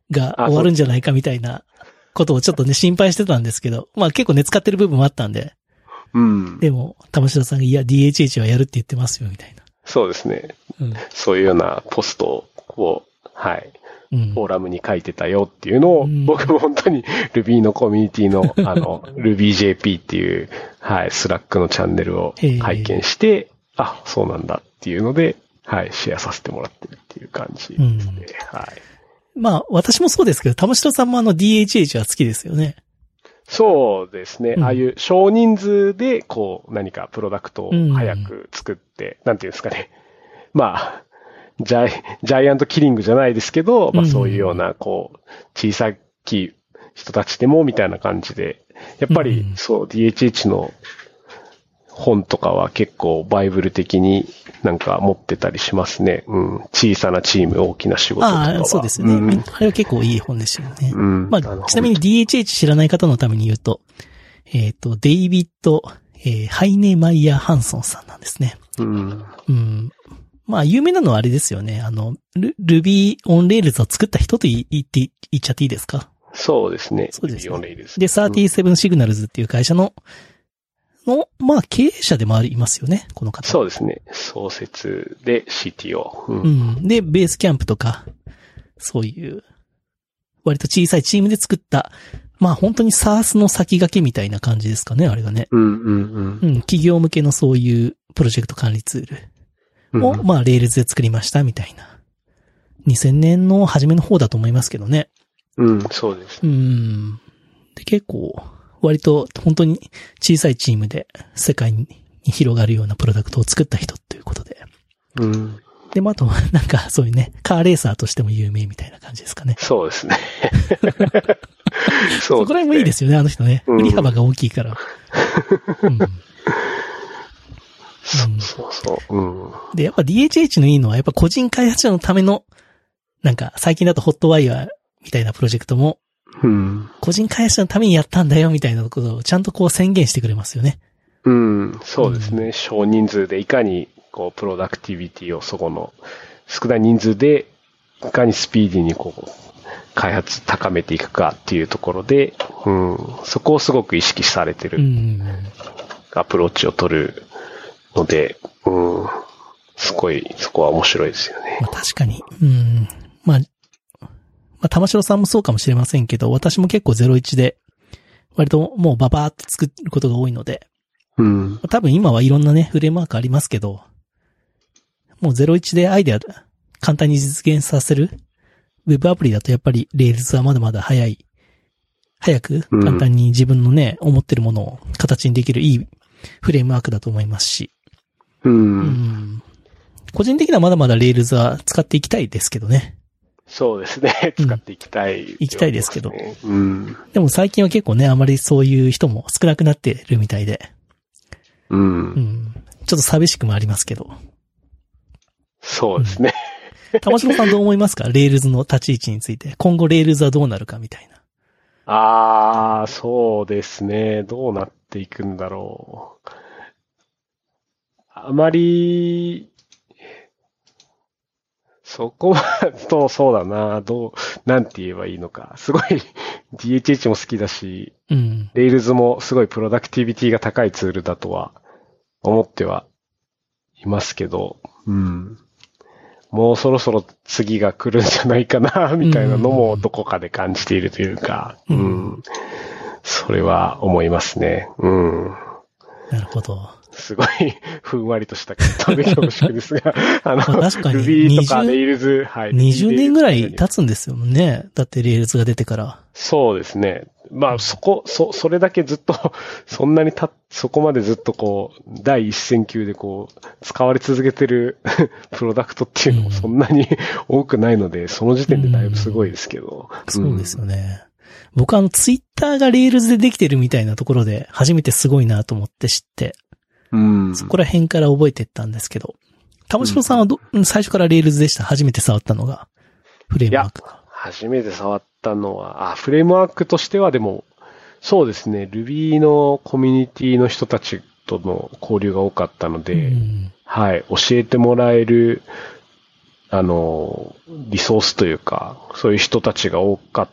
が終わるんじゃないかみたいなことをちょっとね、心配してたんですけど、まあ結構ね、使ってる部分もあったんで、うん。でも、玉城さんが、いや、DHH はやるって言ってますよ、みたいな。そうですね。うん。そういうようなポストを、はい。うんフォーラムに書いてたよっていうのを、うん僕も本当に Ruby のコミュニティの、あの、RubyJP っていう、はい、 Slack のチャンネルを拝見して、あ、そうなんだっていうので、はい、シェアさせてもらってるっていう感じですね。うんはい。まあ、私もそうですけど、玉城さんもあの DHH は好きですよね。そうですね。うんああいう少人数で、こう、何かプロダクトを早く作って、なんていうんですかね。まあ、ジャイ、ジャイアントキリングじゃないですけど、まあうんそういうような、こう、小さき人たちでも、みたいな感じで、やっぱりうん、そう、DHH の本とかは結構バイブル的になんか持ってたりしますね。うん。小さなチーム、大きな仕事とかは。ああ、そうですよね。うんあれは結構いい本ですよね。うん。まあ、のちなみに DHH 知らない方のために言うと、えっ、と、デイビッド、えーハイネ・マイヤー・ハンソンさんなんですね。うん。うん。まあ、有名なのはあれですよね。あの、ル Ruby on Rails を作った人と言言って、言っちゃっていいですか？そうですね。そうですね Ruby on Rails で、37 Signals っていう会社の、の、まあ、経営者でもありますよね、この方。そうですね。創設で CTO。うんうん。で、ベースキャンプとか、そういう、割と小さいチームで作った、まあ本当に SARS の先駆けみたいな感じですかね、あれがね。うんうんうん、企業向けのそういうプロジェクト管理ツーうん。ルを、まあ Rails で作りましたみたいな。2000年の初めの方だと思いますけどね。うん、そうです。うん。で、結構、割と本当に小さいチームで世界に広がるようなプロダクトを作った人ということで。うん。でもあと、なんかそういうね、カーレーサーとしても有名みたいな感じですかね。そうですね。そこら辺もいいですよね、あの人ね。うん振り幅が大きいから。うんうんそうそう。うん。で、やっぱ DHH のいいのは、やっぱ個人開発者のための、なんか最近だとホットワイヤーみたいなプロジェクトも、うん。個人開発者のためにやったんだよみたいなことをちゃんとこう宣言してくれますよね。うん。そうですね。少人数でいかに、こう、プロダクティビティをそこの少ない人数で、いかにスピーディーにこう、開発高めていくかっていうところで、うん。そこをすごく意識されてるうん。アプローチを取るので、うん。すごい、そこは面白いですよね。まあ確かに。うん。まあ、まあ、玉城さんもそうかもしれませんけど、私も結構01で、割ともうババーって作ることが多いので、うん。多分今はいろんなね、フレームワークありますけど、もう01でアイデア簡単に実現させるウェブアプリだとやっぱり Rails はまだまだ早い。早くうん簡単に自分のね、思ってるものを形にできるいいフレームワークだと思いますし。う。うんん。個人的にはまだまだ Rails は使っていきたいですけどね。そうですね。使っていきたい、行きたいですけどうん。でも最近は結構ね、あまりそういう人も少なくなってるみたいで。う。うんん。ちょっと寂しくもありますけど。そうですね。玉城さんどう思いますか？Rails の立ち位置について。今後 Rails はどうなるかみたいな。ああ、そうですね。どうなっていくんだろう。あまり、そこは、と、そうだな。どう、なんて言えばいいのか。すごい、DHH も好きだし、うん。 Rails もすごい productivity が高いツールだとは思ってはいますけど、うん。もうそろそろ次が来るんじゃないかな、みたいなのもどこかで感じているというか、ううんん。それは思いますね。うん。なるほど。すごい、ふんわりとした答弁恐縮ですが、あの、まあ確かに Ruby とか20 Rails、はい。20年ぐらい経つつんですよね。だって Rails が出てから。そうですね。まあ、そこ、そ、それだけずっと、そんなにた、そこまでずっとこう、第一線級でこう、使われ続けてるプロダクトっていうのもそんなに多くないので、その時点でだいぶすごいですけど。そうですよね。僕あのツイッターが Rails でできてるみたいなところで初めてすごいなと思って知って、うん。そこら辺から覚えてったんですけど。玉城さんはど、うん最初から Rails でした？初めて触ったのが。フレームワークが。初めて触ったのは、あ、フレームワークとしてはでも、そうですね、Ruby のコミュニティの人たちとの交流が多かったので、うんはい、教えてもらえる、あの、リソースというか、そういう人たちが多かっ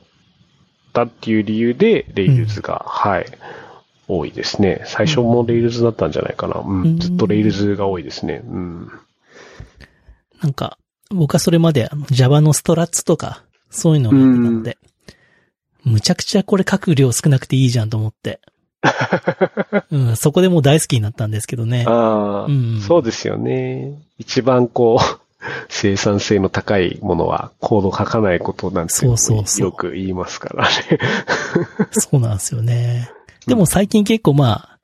たっていう理由で、レイルズが、はい、多いですね。最初もレイルズだったんじゃないかな。うん、うんずっとレイルズが多いですね。うん。なんか、僕はそれまであの Java のストラッツとか、そういうのをやってたので、むちゃくちゃこれ書く量少なくていいじゃんと思って。うん、そこでもう大好きになったんですけどね。ああ、うんそうですよね。一番こう、生産性の高いものはコード書かないことなんてそうそうそうよく言いますからね。そうなんですよね。でも最近結構まあ、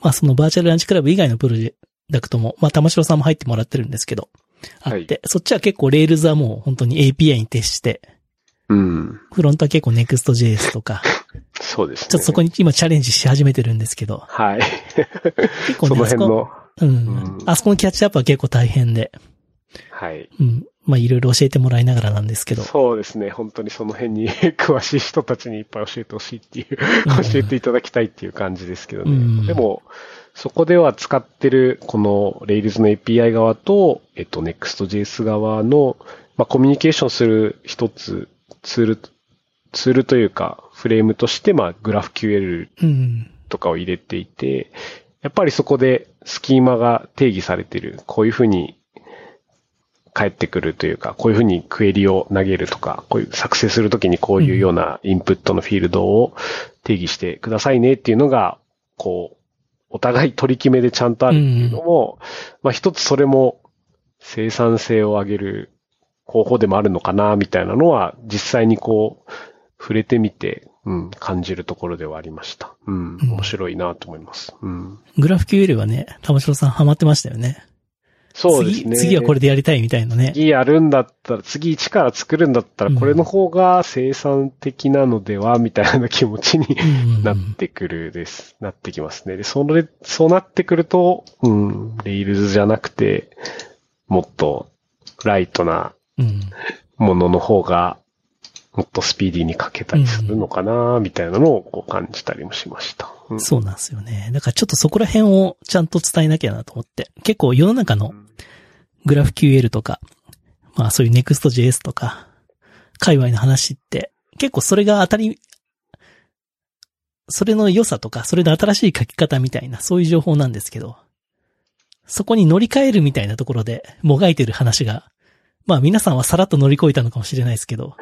まあそのバーチャルランチクラブ以外のプロジェダクトも、まあ玉城さんも入ってもらってるんですけど、あって、はいそっちは結構 Rails はもう本当に API に徹して、うん。フロントは結構 Next.js とか、そうですね。ちょっとそこに今チャレンジし始めてるんですけど、はい。結構ね、その辺の、うん、うんあそこのキャッチアップは結構大変で、はい。うん、まあいろいろ教えてもらいながらなんですけど、そうですね。本当にその辺に 詳しい人たちにいっぱい教えてほしいっていう、うん教えていただきたいっていう感じですけどね。うんでも、そこでは使ってる、この Rails の API 側と、えっと、Next.js 側の、まあ、コミュニケーションする一つ、ツール、ツールというか、フレームとして、まあ、GraphQL うん、とかを入れていて、やっぱりそこでスキーマが定義されている。こういうふうに返ってくるというか、こういうふうにクエリを投げるとか、こういう作成するときにこういうようなインプットのフィールドを定義してくださいねっていうのが、こう、お互い取り決めでちゃんとあるっていうのも、まあ一つそれも生産性を上げる方法でもあるのかな、みたいなのは実際にこう、触れてみて、うん、感じるところではありました。うん、うん面白いなと思います。うん。グラフ QL はね、玉城さんハマってましたよね。そうですね。次、次はこれでやりたいみたいなね。次やるんだったら、次一から作るんだったら、これの方が生産的なのでは、みたいな気持ちになってくるです。なってきますね。で、それ、そうなってくると、うん、レイルズじゃなくて、もっとライトなうん。ものの方が、もっとスピーディーに書けたりするのかな、みたいなのをこう感じたりもしました。うんそうなんですよね。だからちょっとそこら辺をちゃんと伝えなきゃなと思って。結構世の中のグラフ QL とか、まあそういう Next.js とか、界隈の話って、結構それが当たり、それの良さとか、それで新しい書き方みたいな、そういう情報なんですけど、そこに乗り換えるみたいなところで、もがいてる話が、まあ皆さんはさらっと乗り越えたのかもしれないですけど、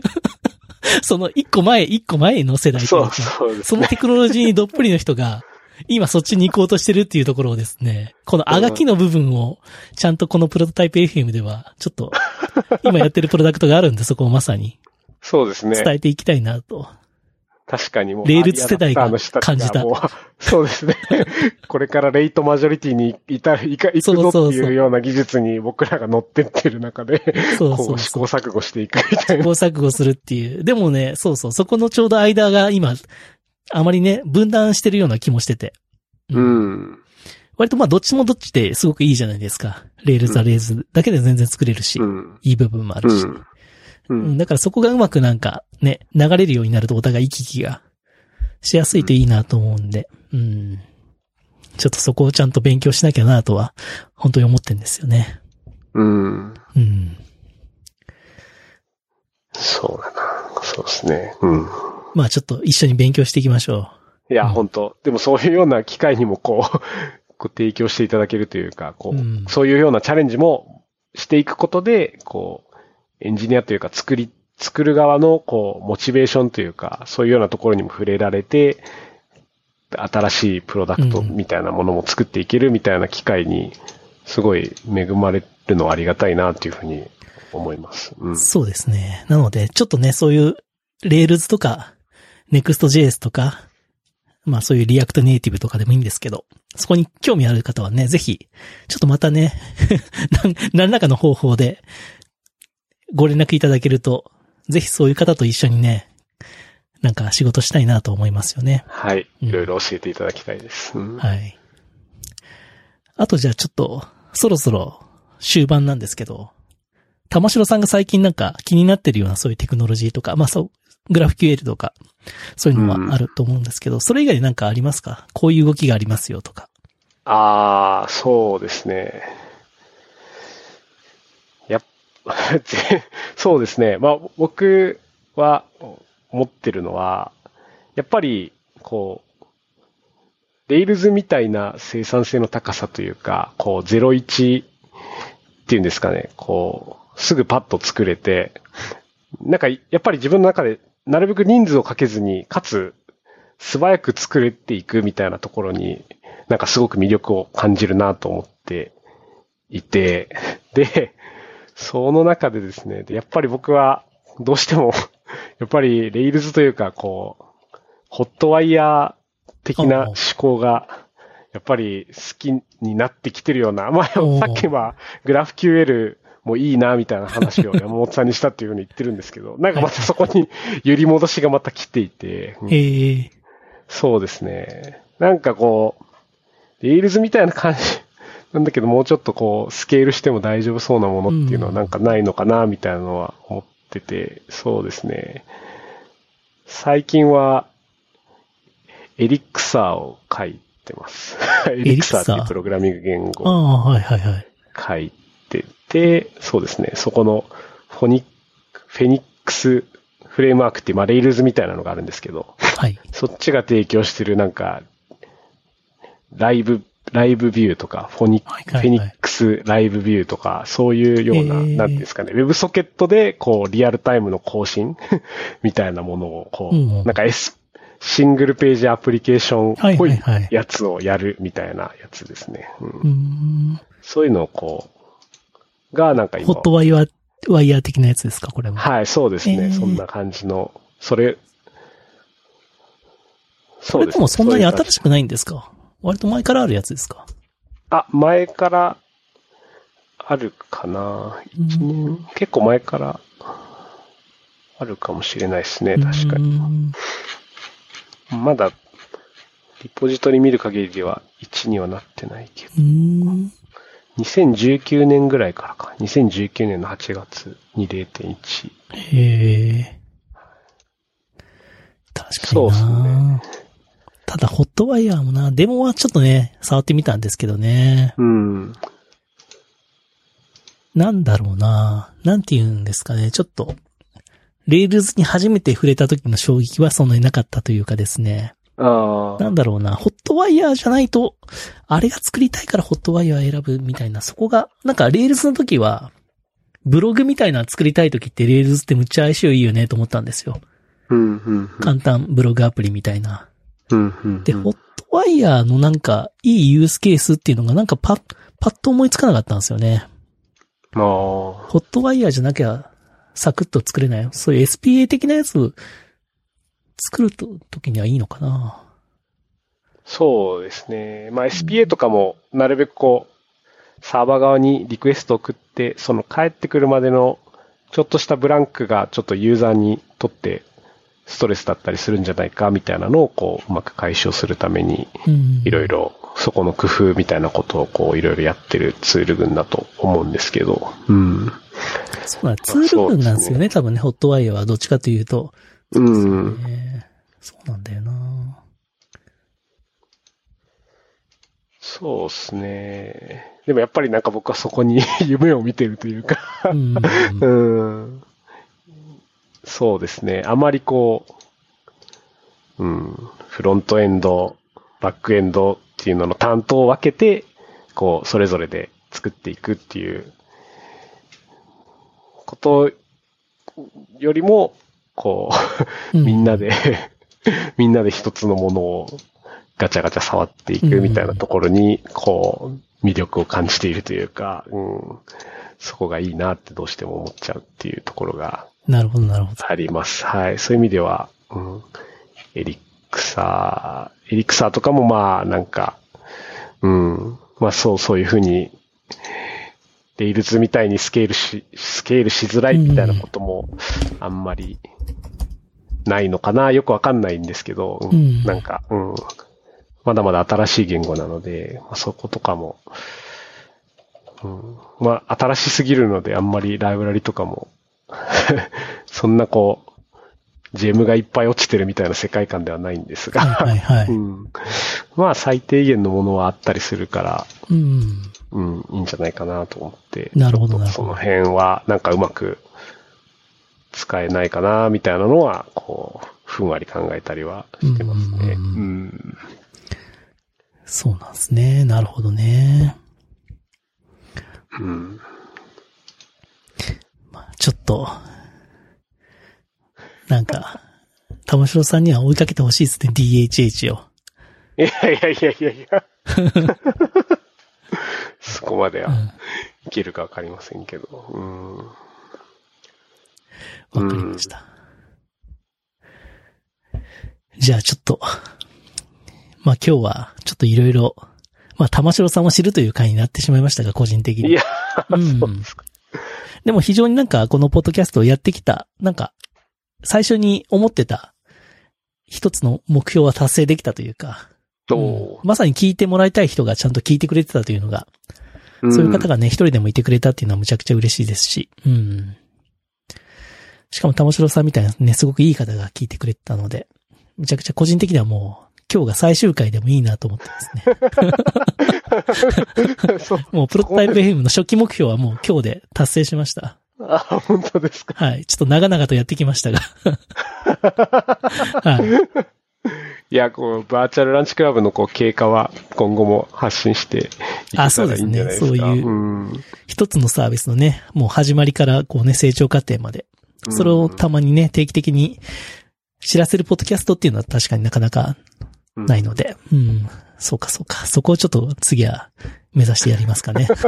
その一個前、一個前の世代といそうそうですそのテクノロジーにどっぷりの人が、今そっちに行こうとしてるっていうところをですね、このあがきの部分を、ちゃんとこのプロトタイプ FM では、ちょっと、今やってるプロダクトがあるんで、そこをまさにそうですね。伝えていきたいなと。確かにもう。 Rails 世代が感じたそうですね。これからレイトマジョリティにいた、いか、行くぞっていうような技術に僕らが乗ってってる中で、そうこそううそう。試行錯誤していくみたいな。試行錯誤するっていう。でもね、そうそう、そこのちょうど間が今、あまりね、分断してるような気もしてて。うん。割とまあ、どっちもどっちですごくいいじゃないですか。 Rails は Rails だけで全然作れるし、うん。いい部分もあるし。うん。だからそこがうまくなんかね、流れるようになるとお互い行き来がしやすいといいなと思うんで、うん。ちょっとそこをちゃんと勉強しなきゃなとは、本当に思ってんですよね。うん。うん。そうだな。そうですね。うん。まあちょっと一緒に勉強していきましょいや、うん本当でもそういうような機会にもこう、こう提供していただけるというか、こう、うんそういうようなチャレンジもしていくことで、こう、エンジニアというか作り、作る側のこう、モチベーションというか、そういうようなところにも触れられて、新しいプロダクトうんみたいなものも作っていけるみたいな機会に、すごい恵まれるのはありがたいなというふうに思います。うう。ん。そうですね。なので、ちょっとね、そういう、 Rails とか、Next.js とか、まあそういう React Native とかでもいいんですけど、そこに興味ある方はね、ぜひ、ちょっとまたね、なん何らかの方法でご連絡いただけると、ぜひそういう方と一緒にね、なんか仕事したいなと思いますよね。はい。うんいろいろ教えていただきたいです。うんはい。あとじゃあちょっと、そろそろ終盤なんですけど、玉城さんが最近なんか気になってるようなそういうテクノロジーとか、まあそう、グラフ QL とか、そういうのはあると思うんですけど、それ以外になんかありますか？こういう動きがありますよとか。ああ、そうですね。やっぜ そうですね。まあ、僕は思ってるのは、やっぱり、こう、レイルズみたいな生産性の高さというか、こう、01っていうんですかね、こう、すぐパッと作れて、なんか、やっぱり自分の中で、なるべく人数をかけずに、かつ、素早く作れていくみたいなところに、なんかすごく魅力を感じるなと思っていて、で、その中でですね、でやっぱり僕はどうしても、やっぱりレイルズというか、こう、ホットワイヤー的な思考が、やっぱり好きになってきてるような、まあ、さっきはグもいいな、みたいな話を山本さんにしたっていうふうに言ってるんですけど、なんかまたそこに揺り戻しがまた来ていて、うんそうですね。なんかこう、レイルズみたいな感じなんだけど、もうちょっとこう、スケールしても大丈夫そうなものっていうのはうんなんかないのかな、みたいなのは思ってて、そうですね。最近は、エリクサーを書いてます。エリクサーっていうプログラミング言語ああ、はいはいはい。書いてて、そうですね、そこのフォニフェニックスフレームワークっていう、まあ、レイルズみたいなのがあるんですけど、はい。そっちが提供してるなんか、ライブ、ライブビューとか、フォニ、はいはいはいフェニックスライブビューとか、そういうような、へーなんていうんですかね、ウェブソケットで、こう、リアルタイムの更新 みたいなものを、こう、うんなんか S、シングルページアプリケーションっぽはいやつをやるみたいなやつですね。うんうーん。そういうのをこう、がなんか今ホットワイヤー、ワイヤー的なやつですかこれは。はい、そうですね。えーそんな感じの、それ、それでもそんなに新いしくないんですか？割と前からあるやつですか？あ、前からあるかな。結構前からあるかもしれないですね、確かうに。んまだ、リポジトリ見る限りでは1にはなってないけど。うん。2019年ぐらいからか。2019年の8月に0.1。へえ。確かにそうっすな。ただ、ホットワイヤーもな、デモはちょっとね、触ってみたんですけどね。うん。なんだろうな。なんて言うんですかね。ちょっと、 Rails に初めて触れた時の衝撃はそんなになかったというかですね。なんだろうな。ホットワイヤーじゃないと、あれが作りたいからホットワイヤー選ぶみたいな、そこが、なんか Rails の時は、ブログみたいなの作りたい時って Rails ってむっちゃ相性いいよねと思ったんですよ。うん、うん、簡単ブログアプリみたいな。うん、うん。で、ホットワイヤーのなんか、いいユースケースっていうのがなんかパッ、パッと思いつかなかったんですよね。ホットワイヤーじゃなきゃ、サクッと作れない。そういう SPA 的なやつ、作ると、時にはいいのかな。そうですね。まあ SPA とかも、なるべくこう、サーバー側にリクエストを送って、その帰ってくるまでの、ちょっとしたブランクがちょっとユーザーにとってストレスだったりするんじゃないかみたいなのをこう、うまく解消するために、うん。いろいろそこの工夫みたいなことをこう、いろいろやってるツール群だと思うんですけど、うん。そうだ、ツール群なんですよね、多分ね、ホットワイヤーはどっちかというと。うん。ねそうなんだよな。そうですね。でもやっぱりなんか僕はそこに 夢を見てるというかうん。うんそうですね。あまりこう、うん、フロントエンド、バックエンドっていうのの担当を分けて、こう、それぞれで作っていくっていうことよりも、こう、みんなで、みんなで一つのものをガチャガチャ触っていくみたいなところに、こう、魅力を感じているというか、うん、そこがいいなってどうしても思っちゃうっていうところがなるほど、なるほど。あります。はい。そういう意味では、うん、エリクサー、エリクサーとかもまあ、なんか、うん、まあそう、そういうふうに、レイルズみたいにスケールし、スケールしづらいみたいなことも、あんまり、ないのかな。よくわかんないんですけど、うん。うんなんか、うん、まだまだ新しい言語なので、まあ、そことかも、うん、まあ、新しすぎるので、あんまりライブラリとかも、そんなこう、ジェムがいっぱい落ちてるみたいな世界観ではないんですが、はいはいはい。うん、まあ最低限のものはあったりするから、うん。うん、いいんじゃないかなと思って。なるほどその辺は、なんかうまく使えないかな、みたいなのは、こう、ふんわり考えたりはしてますね。ううんん。そうなんですね。なるほどね。うん。まあ、ちょっと、なんか、玉城さんには追いかけてほしいですね、DHH を。いやいやいやいやいや。そこまではうん。いけるかわかりませんけど。うん。わかりました。じゃあちょっと、まあ今日はちょっといろいろ、まあ玉城さんを知るという回になってしまいましたが、個人的に。いや、うんそうですか。でも非常になんかこのポッドキャストをやってきた、なんか、最初に思ってた一つの目標は達成できたというか、おうんまさに聞いてもらいたい人がちゃんと聞いてくれてたというのが、そういう方がね、一人でもいてくれたっていうのはむちゃくちゃ嬉しいですし、うん。しかも玉城さんみたいなね、すごくいい方が聞いてくれてたので、むちゃくちゃ個人的にはもう、今日が最終回でもいいなと思ってますね。もうプロトタイプ FM の初期目標はもう今日で達成しました。あ、本当ですか。はい。ちょっと長々とやってきましたが。はい。いや、こう、バーチャルランチクラブのこう経過は今後も発信していあそうですね。そういううん。一つのサービスのね、もう始まりからこうね、成長過程まで。それをたまにね、定期的に知らせるポッドキャストっていうのは確かになかなかないので、うん。そうかそうか。そこをちょっと次は目指してやりますかね。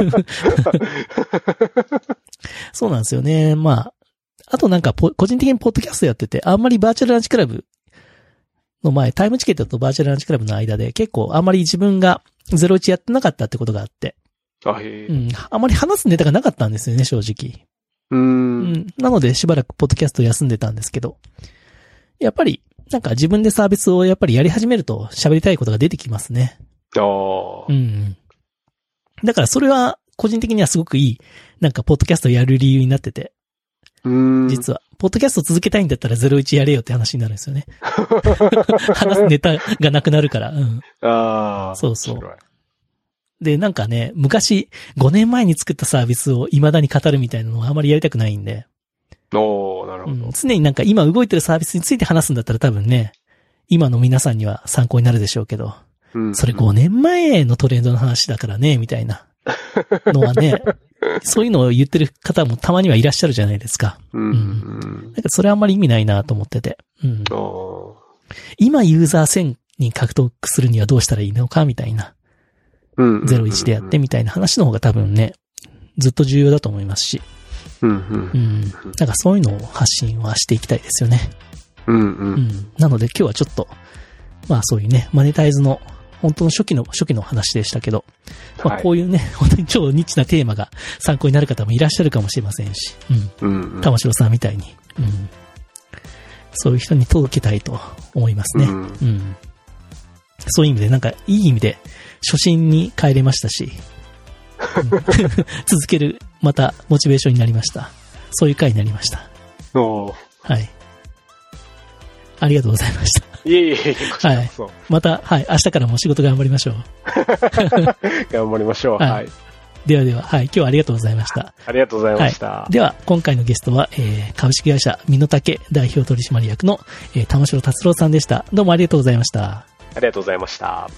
そうなんですよね。まあ、あとなんかポ個人的にポッドキャストやってて、あんまりバーチャルランチクラブの前、タイムチケットとバーチャルランチクラブの間で結構あんまり自分が01やってなかったってことがあって、あ、へえ。うん。あまり話すネタがなかったんですよね、正直。うん。なので、しばらくポッドキャスト休んでたんですけど、やっぱり、なんか自分でサービスをやっぱりやり始めると喋りたいことが出てきますね。ああう。ん。だからそれは、個人的にはすごくいい、なんか、ポッドキャストやる理由になってて、うーん。実は、ポッドキャスト続けたいんだったら01やれよって話になるんですよね。話すネタがなくなるから。うん。ああ。そうそうで、なんかね、昔、5年前に作ったサービスを未だに語るみたいなのはあまりやりたくないんで、おー、なるほどうん。常になんか今動いてるサービスについて話すんだったら多分ね、今の皆さんには参考になるでしょうけど、うんそれ5年前のトレンドの話だからね、みたいなのはね、そういうのを言ってる方もたまにはいらっしゃるじゃないですか。うん。うん。なんかそれあんまり意味ないなと思ってて。うん。今ユーザー1000人獲得するにはどうしたらいいのかみたいな。うん。01でやってみたいな話の方が多分ね、ずっと重要だと思いますし。うん。うんう。ん。なんかそういうのを発信はしていきたいですよね。うん。う。うんん。なので今日はちょっと、まあそういうね、マネタイズの、本当の初期の、初期の話でしたけど、まあはいこういうね、本当に超ニッチなテーマが参考になる方もいらっしゃるかもしれませんし、うん。うん。玉城さんみたいに、うん。そういう人に届けたいと思いますね。ううんん。そういう意味で、なんか、いい意味で、初心に帰れましたし、うん 続ける、また、モチベーションになりました。そういう回になりました。おーはい。ありがとうございました。いえいえいえ、こちらこそ。また、はい、明日からも仕事頑張りましょう。頑張りましょう。はいはい。ではでは、はい、今日はありがとうございました。ありがとうございました。では、今回のゲストは、えー、株式会社、身の丈代表取締役の、えー、玉城達郎さんでした。どうもありがとうございました。ありがとうございました。